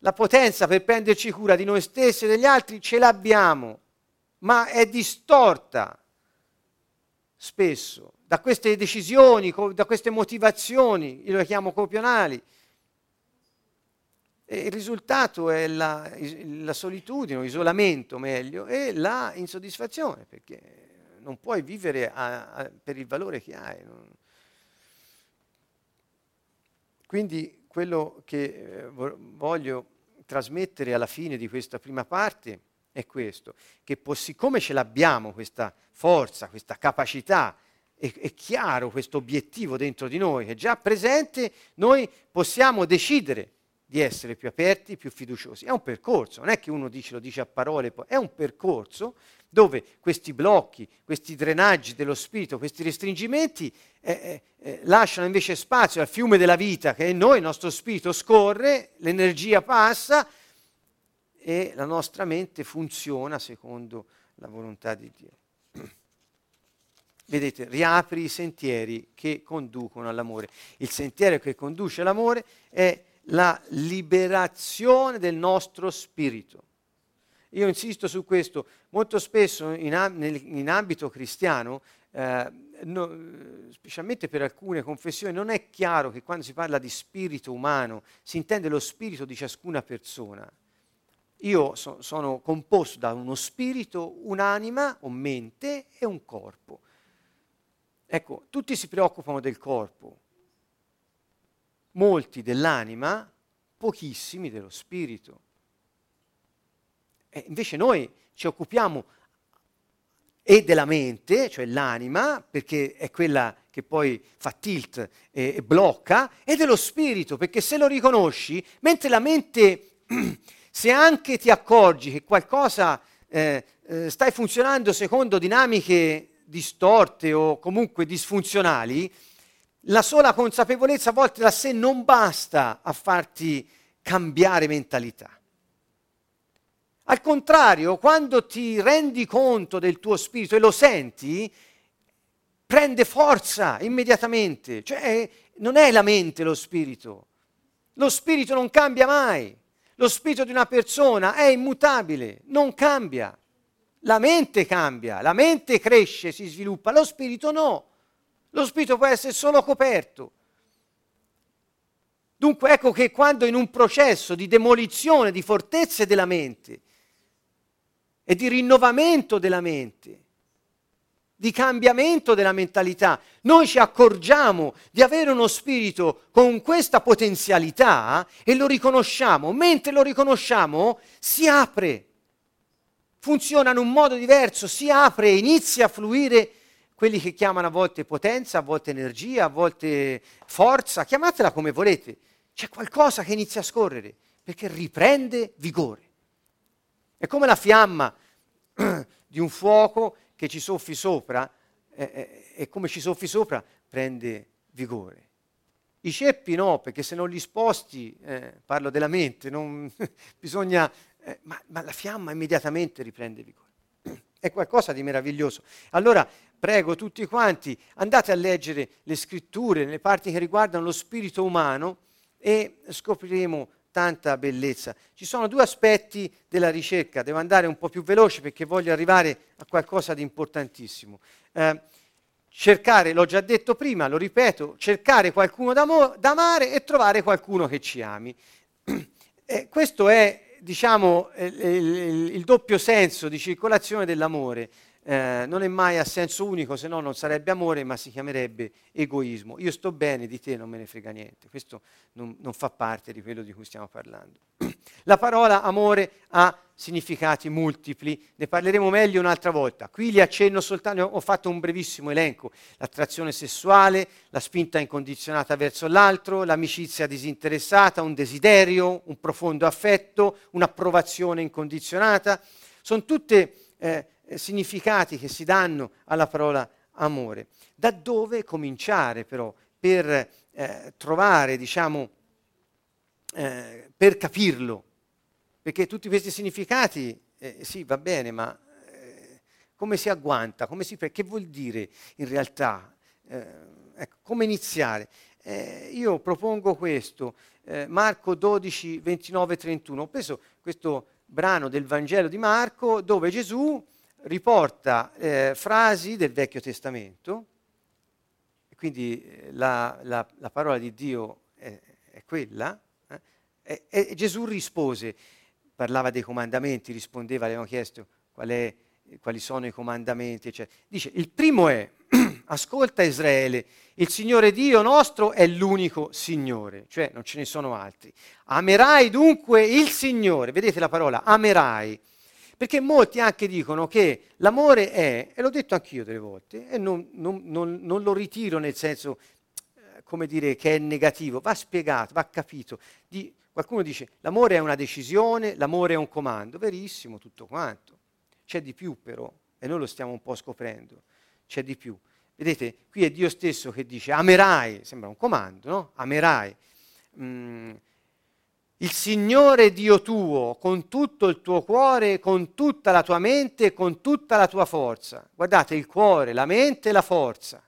La potenza per prenderci cura di noi stessi e degli altri ce l'abbiamo, ma è distorta spesso da queste decisioni, da queste motivazioni, io le chiamo copionali. E il risultato è la, la solitudine, l'isolamento meglio, e la insoddisfazione, perché non puoi vivere a, a, per il valore che hai. Quindi quello che eh, voglio trasmettere alla fine di questa prima parte è questo, che po- siccome ce l'abbiamo questa forza, questa capacità, è, è chiaro questo obiettivo dentro di noi, che è già presente, noi possiamo decidere di essere più aperti, più fiduciosi. È un percorso, non è che uno dice, lo dice a parole, è un percorso dove questi blocchi, questi drenaggi dello spirito, questi restringimenti eh, eh, eh, lasciano invece spazio al fiume della vita che è in noi, il nostro spirito scorre, l'energia passa e la nostra mente funziona secondo la volontà di Dio. (clears throat) Vedete, riapri i sentieri che conducono all'amore. Il sentiero che conduce all'amore è la liberazione del nostro spirito. Io insisto su questo, molto spesso in, in ambito cristiano, eh, no, specialmente per alcune confessioni, non è chiaro che quando si parla di spirito umano si intende lo spirito di ciascuna persona. Io so, sono composto da uno spirito, un'anima o mente e un corpo. Ecco, tutti si preoccupano del corpo, molti dell'anima, pochissimi dello spirito. E invece noi ci occupiamo e della mente, cioè l'anima, perché è quella che poi fa tilt e, e blocca, e dello spirito, perché se lo riconosci, mentre la mente, (clears throat) se anche ti accorgi che qualcosa eh, eh, stai funzionando secondo dinamiche distorte o comunque disfunzionali, la sola consapevolezza a volte da sé non basta a farti cambiare mentalità. Al contrario, quando ti rendi conto del tuo spirito e lo senti, prende forza immediatamente. Cioè, non è la mente lo spirito. Lo spirito non cambia mai. Lo spirito di una persona è immutabile, non cambia. La mente cambia, la mente cresce, si sviluppa, lo spirito no. Lo spirito può essere solo coperto. Dunque ecco che quando in un processo di demolizione di fortezze della mente e di rinnovamento della mente, di cambiamento della mentalità, noi ci accorgiamo di avere uno spirito con questa potenzialità e lo riconosciamo, mentre lo riconosciamo si apre, funziona in un modo diverso, si apre, inizia a fluire quelli che chiamano a volte potenza, a volte energia, a volte forza, chiamatela come volete. C'è qualcosa che inizia a scorrere perché riprende vigore. È come la fiamma (clears throat) di un fuoco che ci soffi sopra eh, eh, e come ci soffi sopra prende vigore. I ceppi no, perché se non li sposti, eh, parlo della mente, non, (laughs) bisogna, eh, ma, ma la fiamma immediatamente riprende vigore. (clears throat) È qualcosa di meraviglioso. Allora prego tutti quanti, andate a leggere le scritture, le parti che riguardano lo spirito umano e scopriremo tanta bellezza. Ci sono due aspetti della ricerca, devo andare un po' più veloce perché voglio arrivare a qualcosa di importantissimo. Eh, cercare, l'ho già detto prima, lo ripeto, cercare qualcuno da, amare e trovare qualcuno che ci ami. (clears throat) Eh, questo è, diciamo, il, il, il doppio senso di circolazione dell'amore eh, non è mai a senso unico, se no non sarebbe amore, ma si chiamerebbe egoismo. Io sto bene, di te non me ne frega niente. Questo non, non fa parte di quello di cui stiamo parlando. (clears throat) La parola amore ha significati multipli, ne parleremo meglio un'altra volta. Qui li accenno soltanto, ho fatto un brevissimo elenco. L'attrazione sessuale, la spinta incondizionata verso l'altro, l'amicizia disinteressata, un desiderio, un profondo affetto, un'approvazione incondizionata. Sono tutte... Eh, significati che si danno alla parola amore. Da dove cominciare però per eh, trovare, diciamo, eh, per capirlo? Perché tutti questi significati, eh, sì, va bene, ma eh, come si agguanta? Come si, che vuol dire in realtà? Eh, ecco, come iniziare? io propongo questo, Marco 12, 29, 31. Ho preso questo brano del Vangelo di Marco dove Gesù riporta eh, frasi del Vecchio Testamento, quindi eh, la, la, la, parola di Dio è, è quella, eh, e, e, Gesù rispose, parlava dei comandamenti, rispondeva, avevano chiesto qual è, quali sono i comandamenti, eccetera. Dice, il primo è, (clears throat) ascolta Israele, il Signore Dio nostro è l'unico Signore, cioè non ce ne sono altri. Amerai dunque il Signore, vedete la parola, amerai perché molti anche dicono che l'amore è, e l'ho detto anch'io delle volte, e non, non, non, non lo ritiro nel senso, eh, come dire, che è negativo, va spiegato, va capito. Di, qualcuno dice l'amore è una decisione, l'amore è un comando, verissimo tutto quanto. C'è di più però, e noi lo stiamo un po' scoprendo, c'è di più. Vedete, qui è Dio stesso che dice amerai, sembra un comando, no? Amerai. Mm, il Signore Dio tuo con tutto il tuo cuore, con tutta la tua mente, con tutta la tua forza. Guardate il cuore, la mente e la forza.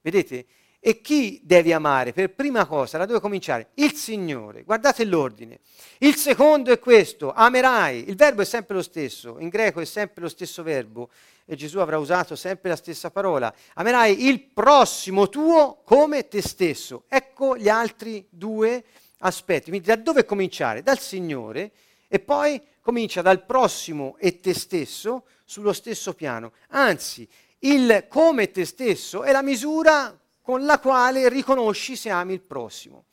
Vedete? E chi devi amare? Per prima cosa, da dove cominciare? Il Signore. Guardate l'ordine. Il secondo è questo, amerai. Il verbo è sempre lo stesso, in greco è sempre lo stesso verbo e Gesù avrà usato sempre la stessa parola. Amerai il prossimo tuo come te stesso. Ecco gli altri due aspetti. Quindi da dove cominciare? Dal Signore e poi comincia dal prossimo e te stesso sullo stesso piano. Anzi, il come te stesso è la misura con la quale riconosci se ami il prossimo.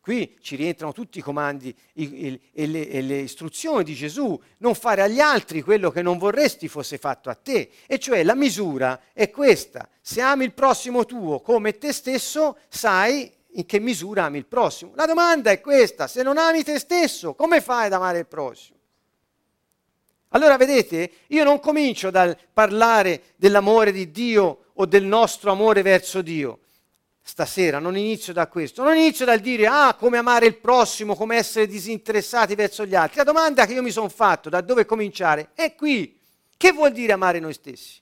Qui ci rientrano tutti i comandi e, le, le, istruzioni di Gesù, non fare agli altri quello che non vorresti fosse fatto a te. E cioè la misura è questa. Se ami il prossimo tuo come te stesso, sai in che misura ami il prossimo. La domanda è questa, se non ami te stesso, come fai ad amare il prossimo? Allora vedete, io non comincio dal parlare dell'amore di Dio o del nostro amore verso Dio. Stasera non inizio da questo, non inizio dal dire ah come amare il prossimo, come essere disinteressati verso gli altri. La domanda che io mi sono fatto, da dove cominciare, è qui. Che vuol dire amare noi stessi?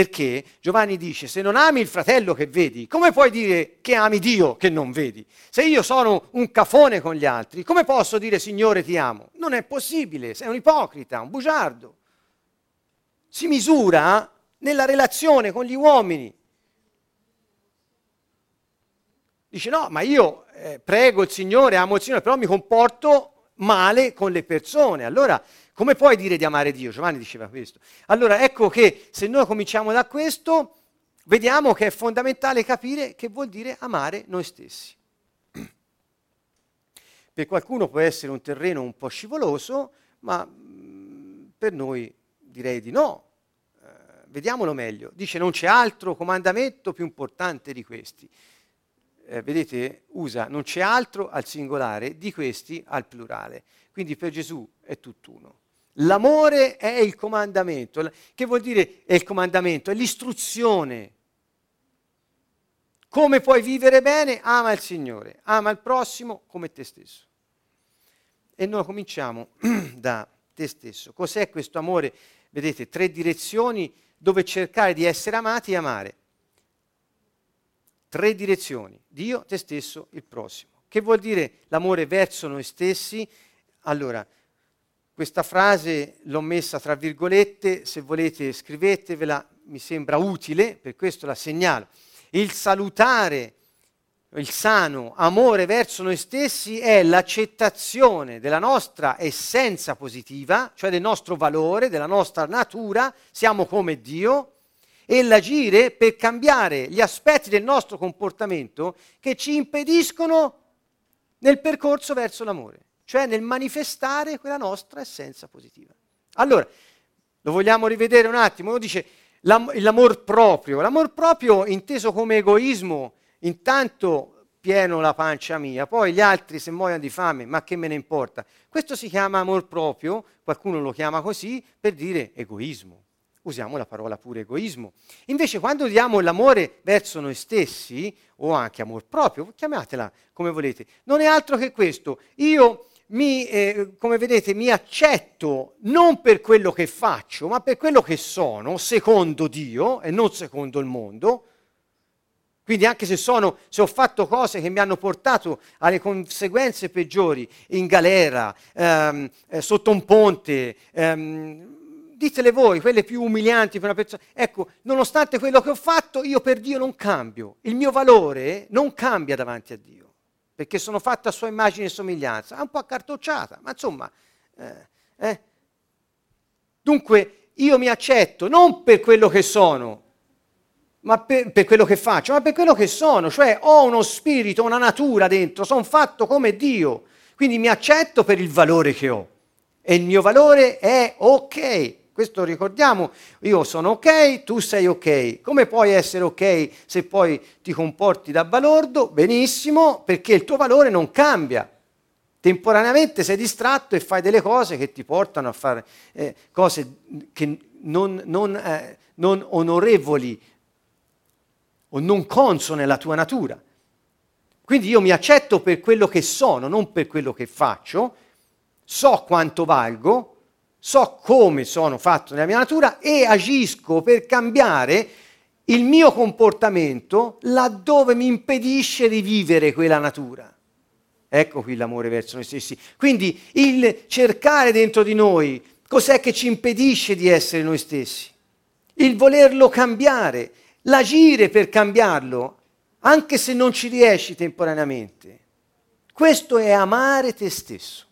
Perché Giovanni dice, se non ami il fratello che vedi, come puoi dire che ami Dio che non vedi? Se io sono un cafone con gli altri, come posso dire Signore ti amo? Non è possibile, sei un ipocrita, un bugiardo. Si misura nella relazione con gli uomini. Dice no, ma io eh, prego il Signore, amo il Signore, però mi comporto male con le persone. Allora come puoi dire di amare Dio? Giovanni diceva questo. Allora ecco che se noi cominciamo da questo, vediamo che è fondamentale capire che vuol dire amare noi stessi. (clears throat) Per qualcuno può essere un terreno un po' scivoloso, ma mm, per noi direi di no. Eh, vediamolo meglio. Dice non c'è altro comandamento più importante di questi. Eh, vedete, usa non c'è altro al singolare, di questi al plurale. Quindi per Gesù è tutt'uno L'amore è il comandamento. Che vuol dire è il comandamento? È l'istruzione. Come puoi vivere bene? Ama il Signore, ama il prossimo come te stesso. E noi cominciamo (clears throat) da te stesso. Cos'è questo amore? Vedete, tre direzioni dove cercare di essere amati e amare. Tre direzioni, Dio, te stesso, il prossimo. Che vuol dire l'amore verso noi stessi? Allora, questa frase l'ho messa tra virgolette, se volete scrivetevela, mi sembra utile, per questo la segnalo. Il salutare, il sano amore verso noi stessi è l'accettazione della nostra essenza positiva, cioè del nostro valore, della nostra natura, siamo come Dio, e l'agire per cambiare gli aspetti del nostro comportamento che ci impediscono nel percorso verso l'amore cioè nel manifestare quella nostra essenza positiva. Allora, lo vogliamo rivedere un attimo? Uno dice l'am- l'amor proprio. L'amor proprio inteso come egoismo, intanto pieno la pancia mia, poi gli altri se muoiono di fame, ma che me ne importa? Questo si chiama amor proprio, qualcuno lo chiama così, per dire egoismo. Usiamo la parola pure egoismo. Invece quando diamo l'amore verso noi stessi, o anche amor proprio, chiamatela come volete, non è altro che questo. Io mi, eh, come vedete, mi accetto non per quello che faccio, ma per quello che sono, secondo Dio e non secondo il mondo. Quindi anche se, sono, se ho fatto cose che mi hanno portato alle conseguenze peggiori, in galera, ehm, eh, sotto un ponte, ehm, ditele voi, quelle più umilianti per una persona. Ecco, nonostante quello che ho fatto, io per Dio non cambio. Il mio valore non cambia davanti a Dio perché sono fatta a sua immagine e somiglianza, è un po' accartocciata, ma insomma, eh, eh. dunque io mi accetto non per quello che sono, ma per, per, quello che faccio, ma per quello che sono, cioè ho uno spirito, una natura dentro, sono fatto come Dio, quindi mi accetto per il valore che ho. E il mio valore è ok, questo ricordiamo, io sono ok, tu sei ok. Come puoi essere ok se poi ti comporti da balordo? Benissimo, perché il tuo valore non cambia. Temporaneamente sei distratto e fai delle cose che ti portano a fare eh, cose che non, non, eh, non onorevoli o non consone alla tua natura. Quindi io mi accetto per quello che sono, non per quello che faccio, so quanto valgo, so come sono fatto nella mia natura e agisco per cambiare il mio comportamento laddove mi impedisce di vivere quella natura. Ecco qui l'amore verso noi stessi. Quindi il cercare dentro di noi cos'è che ci impedisce di essere noi stessi. Il volerlo cambiare, l'agire per cambiarlo, anche se non ci riesci temporaneamente. Questo è amare te stesso.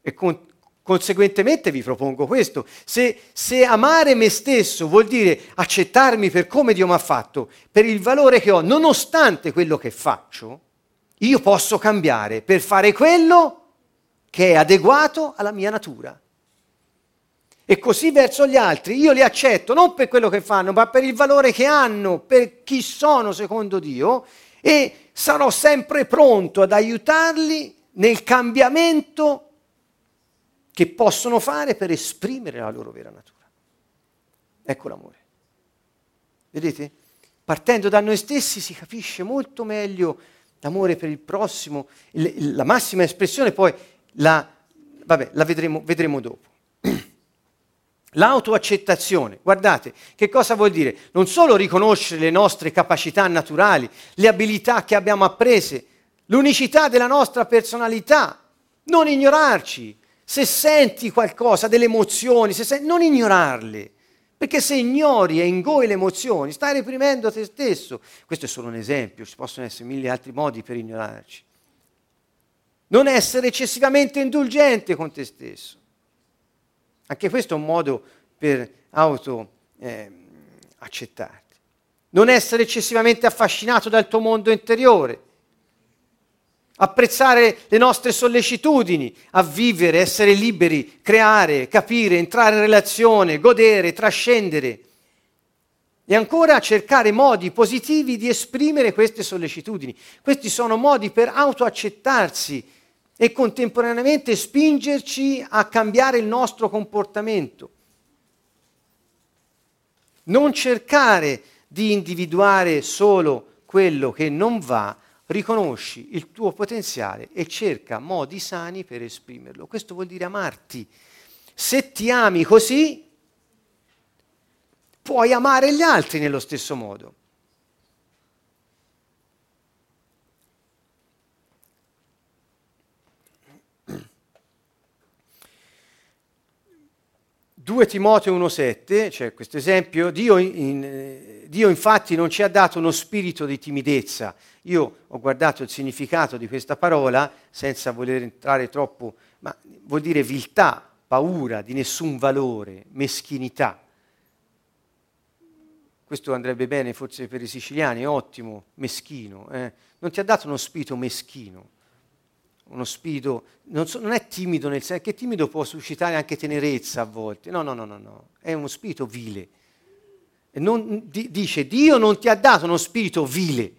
E con, Conseguentemente vi propongo questo. Se, se, amare me stesso vuol dire accettarmi per come Dio mi ha fatto, per il valore che ho, nonostante quello che faccio, io posso cambiare per fare quello che è adeguato alla mia natura. E così verso gli altri, io li accetto non per quello che fanno, ma per il valore che hanno, per chi sono secondo Dio, e sarò sempre pronto ad aiutarli nel cambiamento che possono fare per esprimere la loro vera natura. Ecco l'amore. Vedete? Partendo da noi stessi si capisce molto meglio l'amore per il prossimo, la massima espressione poi la, vabbè, la vedremo, vedremo dopo. (clears throat) L'autoaccettazione, guardate, che cosa vuol dire? Non solo riconoscere le nostre capacità naturali, le abilità che abbiamo apprese, l'unicità della nostra personalità, non ignorarci, se senti qualcosa, delle emozioni, senti, non ignorarle, perché se ignori e ingoi le emozioni, stai reprimendo te stesso. Questo è solo un esempio, ci possono essere mille altri modi per ignorarci. Non essere eccessivamente indulgente con te stesso. Anche questo è un modo per auto eh, accettarti. Non essere eccessivamente affascinato dal tuo mondo interiore apprezzare le nostre sollecitudini a vivere, essere liberi, creare, capire, entrare in relazione, godere, trascendere. E ancora cercare modi positivi di esprimere queste sollecitudini. Questi sono modi per autoaccettarsi e contemporaneamente spingerci a cambiare il nostro comportamento. Non cercare di individuare solo quello che non va, riconosci il tuo potenziale e cerca modi sani per esprimerlo. Questo vuol dire amarti. Se ti ami così, puoi amare gli altri nello stesso modo. 2 Timoteo 1,7, cioè questo esempio, Dio, in, Dio, infatti non ci ha dato uno spirito di timidezza. Io ho guardato il significato di questa parola senza voler entrare troppo, ma vuol dire viltà, paura, di nessun valore, meschinità. Questo andrebbe bene forse per i siciliani, ottimo, meschino. Eh? Non ti ha dato uno spirito meschino, uno spirito, non, so, non, è timido nel senso che timido può suscitare anche tenerezza a volte, no, no, no, no, no. è uno spirito vile. Non, di, dice Dio non ti ha dato uno spirito vile,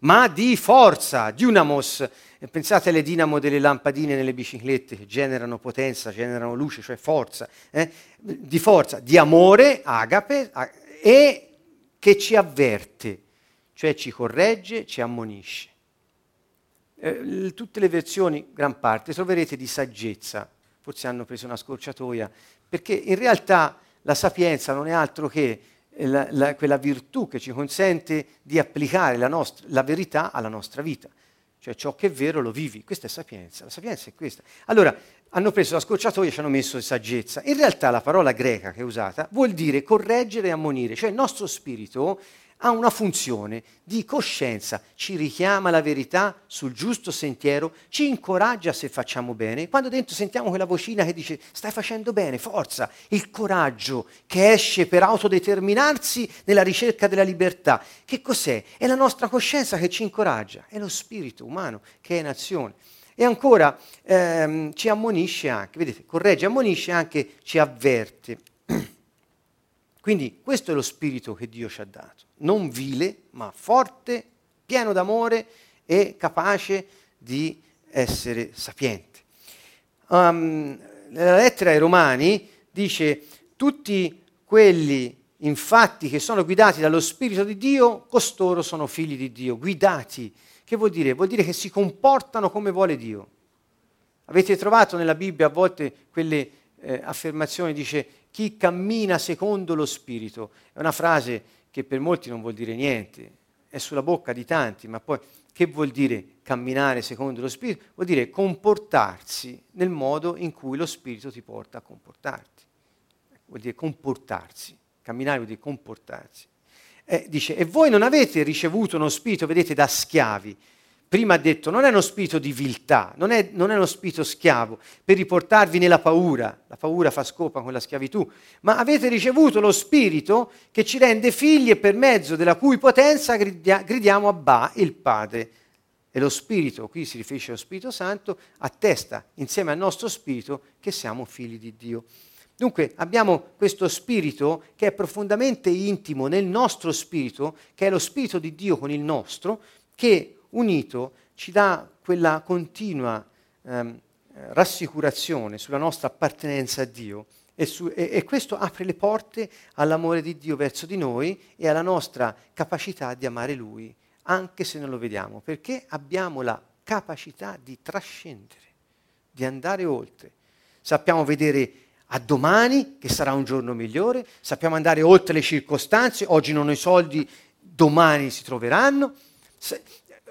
ma di forza, dunamos. Pensate alle dinamo delle lampadine nelle biciclette che generano potenza, generano luce, cioè forza, eh? di forza, di amore, agape, e che ci avverte, cioè ci corregge, ci ammonisce eh, tutte le versioni, gran parte, troverete di saggezza, forse hanno preso una scorciatoia, perché in realtà la sapienza non è altro che eh, la, la, quella virtù che ci consente di applicare la, nostra, la verità alla nostra vita. Cioè ciò che è vero lo vivi. Questa è sapienza. La sapienza è questa. Allora, hanno preso la scorciatoia e ci hanno messo saggezza. In realtà la parola greca che è usata vuol dire correggere e ammonire. Cioè il nostro spirito ha una funzione di coscienza, ci richiama la verità sul giusto sentiero, ci incoraggia se facciamo bene. Quando dentro sentiamo quella vocina che dice stai facendo bene, forza, il coraggio che esce per autodeterminarsi nella ricerca della libertà. Che cos'è? È la nostra coscienza che ci incoraggia, è lo spirito umano che è in azione. E ancora ehm, ci ammonisce anche, vedete, corregge, ammonisce anche, ci avverte. Quindi questo è lo spirito che Dio ci ha dato, non vile, ma forte, pieno d'amore e capace di essere sapiente. Um, nella lettera ai Romani dice tutti quelli infatti che sono guidati dallo Spirito di Dio, costoro sono figli di Dio, guidati. Che vuol dire? Vuol dire che si comportano come vuole Dio. Avete trovato nella Bibbia a volte quelle eh, affermazioni, dice chi cammina secondo lo Spirito. È una frase che per molti non vuol dire niente, è sulla bocca di tanti, ma poi che vuol dire camminare secondo lo Spirito? Vuol dire comportarsi nel modo in cui lo Spirito ti porta a comportarti. Vuol dire comportarsi, camminare vuol dire comportarsi. Eh, dice, e voi non avete ricevuto uno spirito, vedete, da schiavi, prima ha detto, non è uno spirito di viltà, non è, non è, uno spirito schiavo, per riportarvi nella paura, la paura fa scopa con la schiavitù, ma avete ricevuto lo spirito che ci rende figli e per mezzo della cui potenza gridia, gridiamo a Ba, il Padre. E lo spirito, qui si riferisce allo Spirito Santo, attesta insieme al nostro spirito che siamo figli di Dio. Dunque abbiamo questo spirito che è profondamente intimo nel nostro spirito, che è lo spirito di Dio con il nostro, che unito ci dà quella continua ehm, rassicurazione sulla nostra appartenenza a Dio e, su, e, e questo apre le porte all'amore di Dio verso di noi e alla nostra capacità di amare Lui, anche se non lo vediamo, perché abbiamo la capacità di trascendere, di andare oltre. Sappiamo vedere a domani, che sarà un giorno migliore, sappiamo andare oltre le circostanze, oggi non ho i soldi, domani si troveranno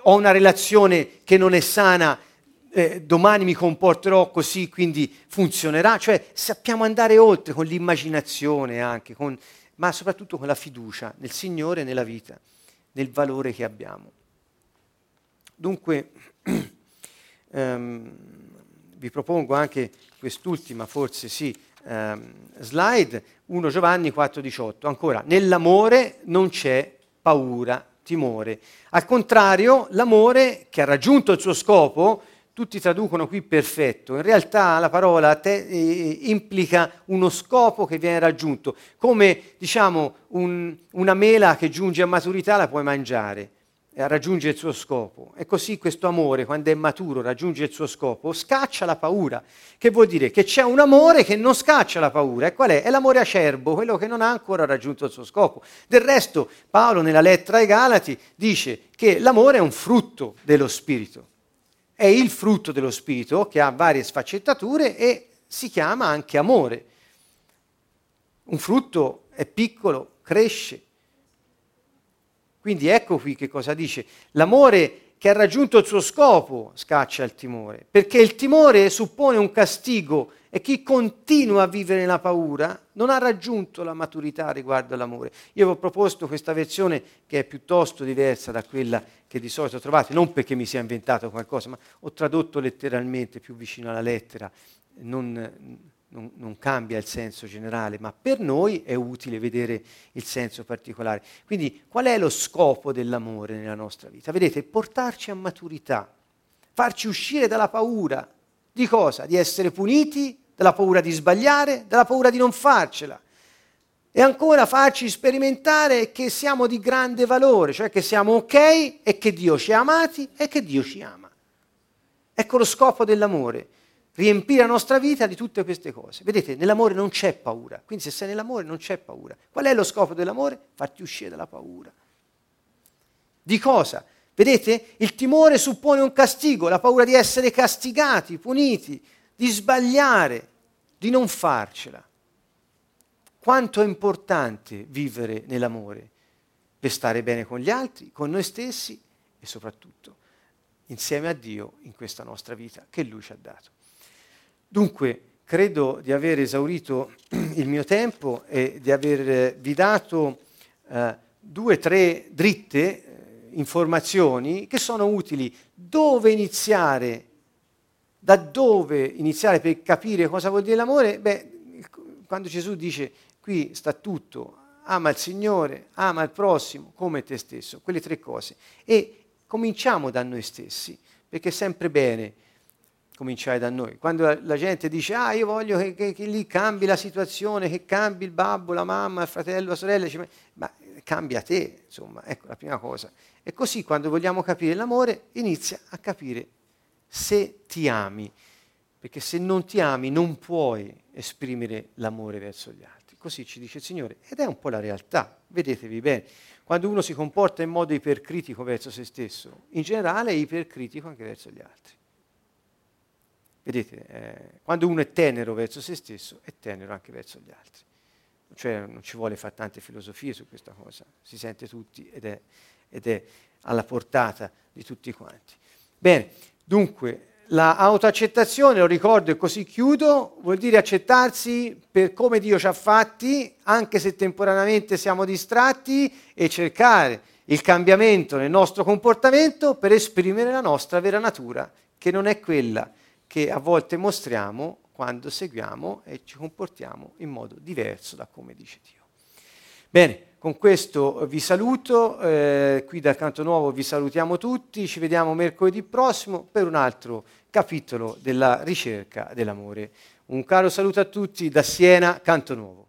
ho una relazione che non è sana, eh, domani mi comporterò così, quindi funzionerà. Cioè sappiamo andare oltre con l'immaginazione anche, con, ma soprattutto con la fiducia nel Signore nella vita, nel valore che abbiamo. Dunque, (clears throat) ehm, vi propongo anche quest'ultima, forse sì, ehm, slide, 1 Giovanni 4,18. Ancora, nell'amore non c'è paura timore. Al contrario, l'amore che ha raggiunto il suo scopo, tutti traducono qui perfetto, in realtà la parola te, eh, implica uno scopo che viene raggiunto, come diciamo un, una mela che giunge a maturità la puoi mangiare. Raggiunge il suo scopo. E così questo amore, quando è maturo, raggiunge il suo scopo, scaccia la paura. Che vuol dire? Che c'è un amore che non scaccia la paura. E qual è? È l'amore acerbo, quello che non ha ancora raggiunto il suo scopo. Del resto, Paolo nella lettera ai Galati dice che l'amore è un frutto dello Spirito. È il frutto dello Spirito che ha varie sfaccettature e si chiama anche amore. Un frutto è piccolo, cresce, quindi ecco qui che cosa dice. L'amore che ha raggiunto il suo scopo scaccia il timore, perché il timore suppone un castigo e chi continua a vivere nella paura non ha raggiunto la maturità riguardo all'amore. Io vi ho proposto questa versione che è piuttosto diversa da quella che di solito trovate, non perché mi sia inventato qualcosa, ma ho tradotto letteralmente più vicino alla lettera, non, non, non, cambia il senso generale, ma per noi è utile vedere il senso particolare. Quindi qual è lo scopo dell'amore nella nostra vita? Vedete, portarci a maturità, farci uscire dalla paura. Di cosa? Di essere puniti, dalla paura di sbagliare, dalla paura di non farcela. E ancora farci sperimentare che siamo di grande valore, cioè che siamo ok e che Dio ci ha amati e che Dio ci ama. Ecco lo scopo dell'amore riempire la nostra vita di tutte queste cose. Vedete, nell'amore non c'è paura, quindi se sei nell'amore non c'è paura. Qual è lo scopo dell'amore? Farti uscire dalla paura. Di cosa? Vedete, il timore suppone un castigo, la paura di essere castigati, puniti, di sbagliare, di non farcela. Quanto è importante vivere nell'amore per stare bene con gli altri, con noi stessi e soprattutto insieme a Dio in questa nostra vita che Lui ci ha dato. Dunque, credo di aver esaurito (clears throat) il mio tempo e di avervi dato eh, due o tre dritte eh, informazioni che sono utili. Dove iniziare? Da dove iniziare per capire cosa vuol dire l'amore? Beh, quando Gesù dice qui sta tutto, ama il Signore, ama il prossimo come te stesso, quelle tre cose. E cominciamo da noi stessi, perché è sempre bene cominciare da noi. Quando la, gente dice, ah, io voglio che, che, che, lì cambi la situazione, che cambi il babbo, la mamma, il fratello, la sorella, dice, ma cambia te, insomma, ecco la prima cosa. E così quando vogliamo capire l'amore, inizia a capire se ti ami, perché se non ti ami non puoi esprimere l'amore verso gli altri. Così ci dice il Signore, ed è un po' la realtà, vedetevi bene. Quando uno si comporta in modo ipercritico verso se stesso, in generale è ipercritico anche verso gli altri. Vedete, eh, quando uno è tenero verso se stesso, è tenero anche verso gli altri. Cioè non ci vuole fare tante filosofie su questa cosa, si sente tutti ed è, ed è alla portata di tutti quanti. Bene, dunque, la autoaccettazione, lo ricordo e così chiudo, vuol dire accettarsi per come Dio ci ha fatti, anche se temporaneamente siamo distratti, e cercare il cambiamento nel nostro comportamento per esprimere la nostra vera natura, che non è quella che a volte mostriamo quando seguiamo e ci comportiamo in modo diverso da come dice Dio. Bene, con questo vi saluto, eh, qui dal Canto Nuovo vi salutiamo tutti, ci vediamo mercoledì prossimo per un altro capitolo della ricerca dell'amore. Un caro saluto a tutti da Siena, Canto Nuovo.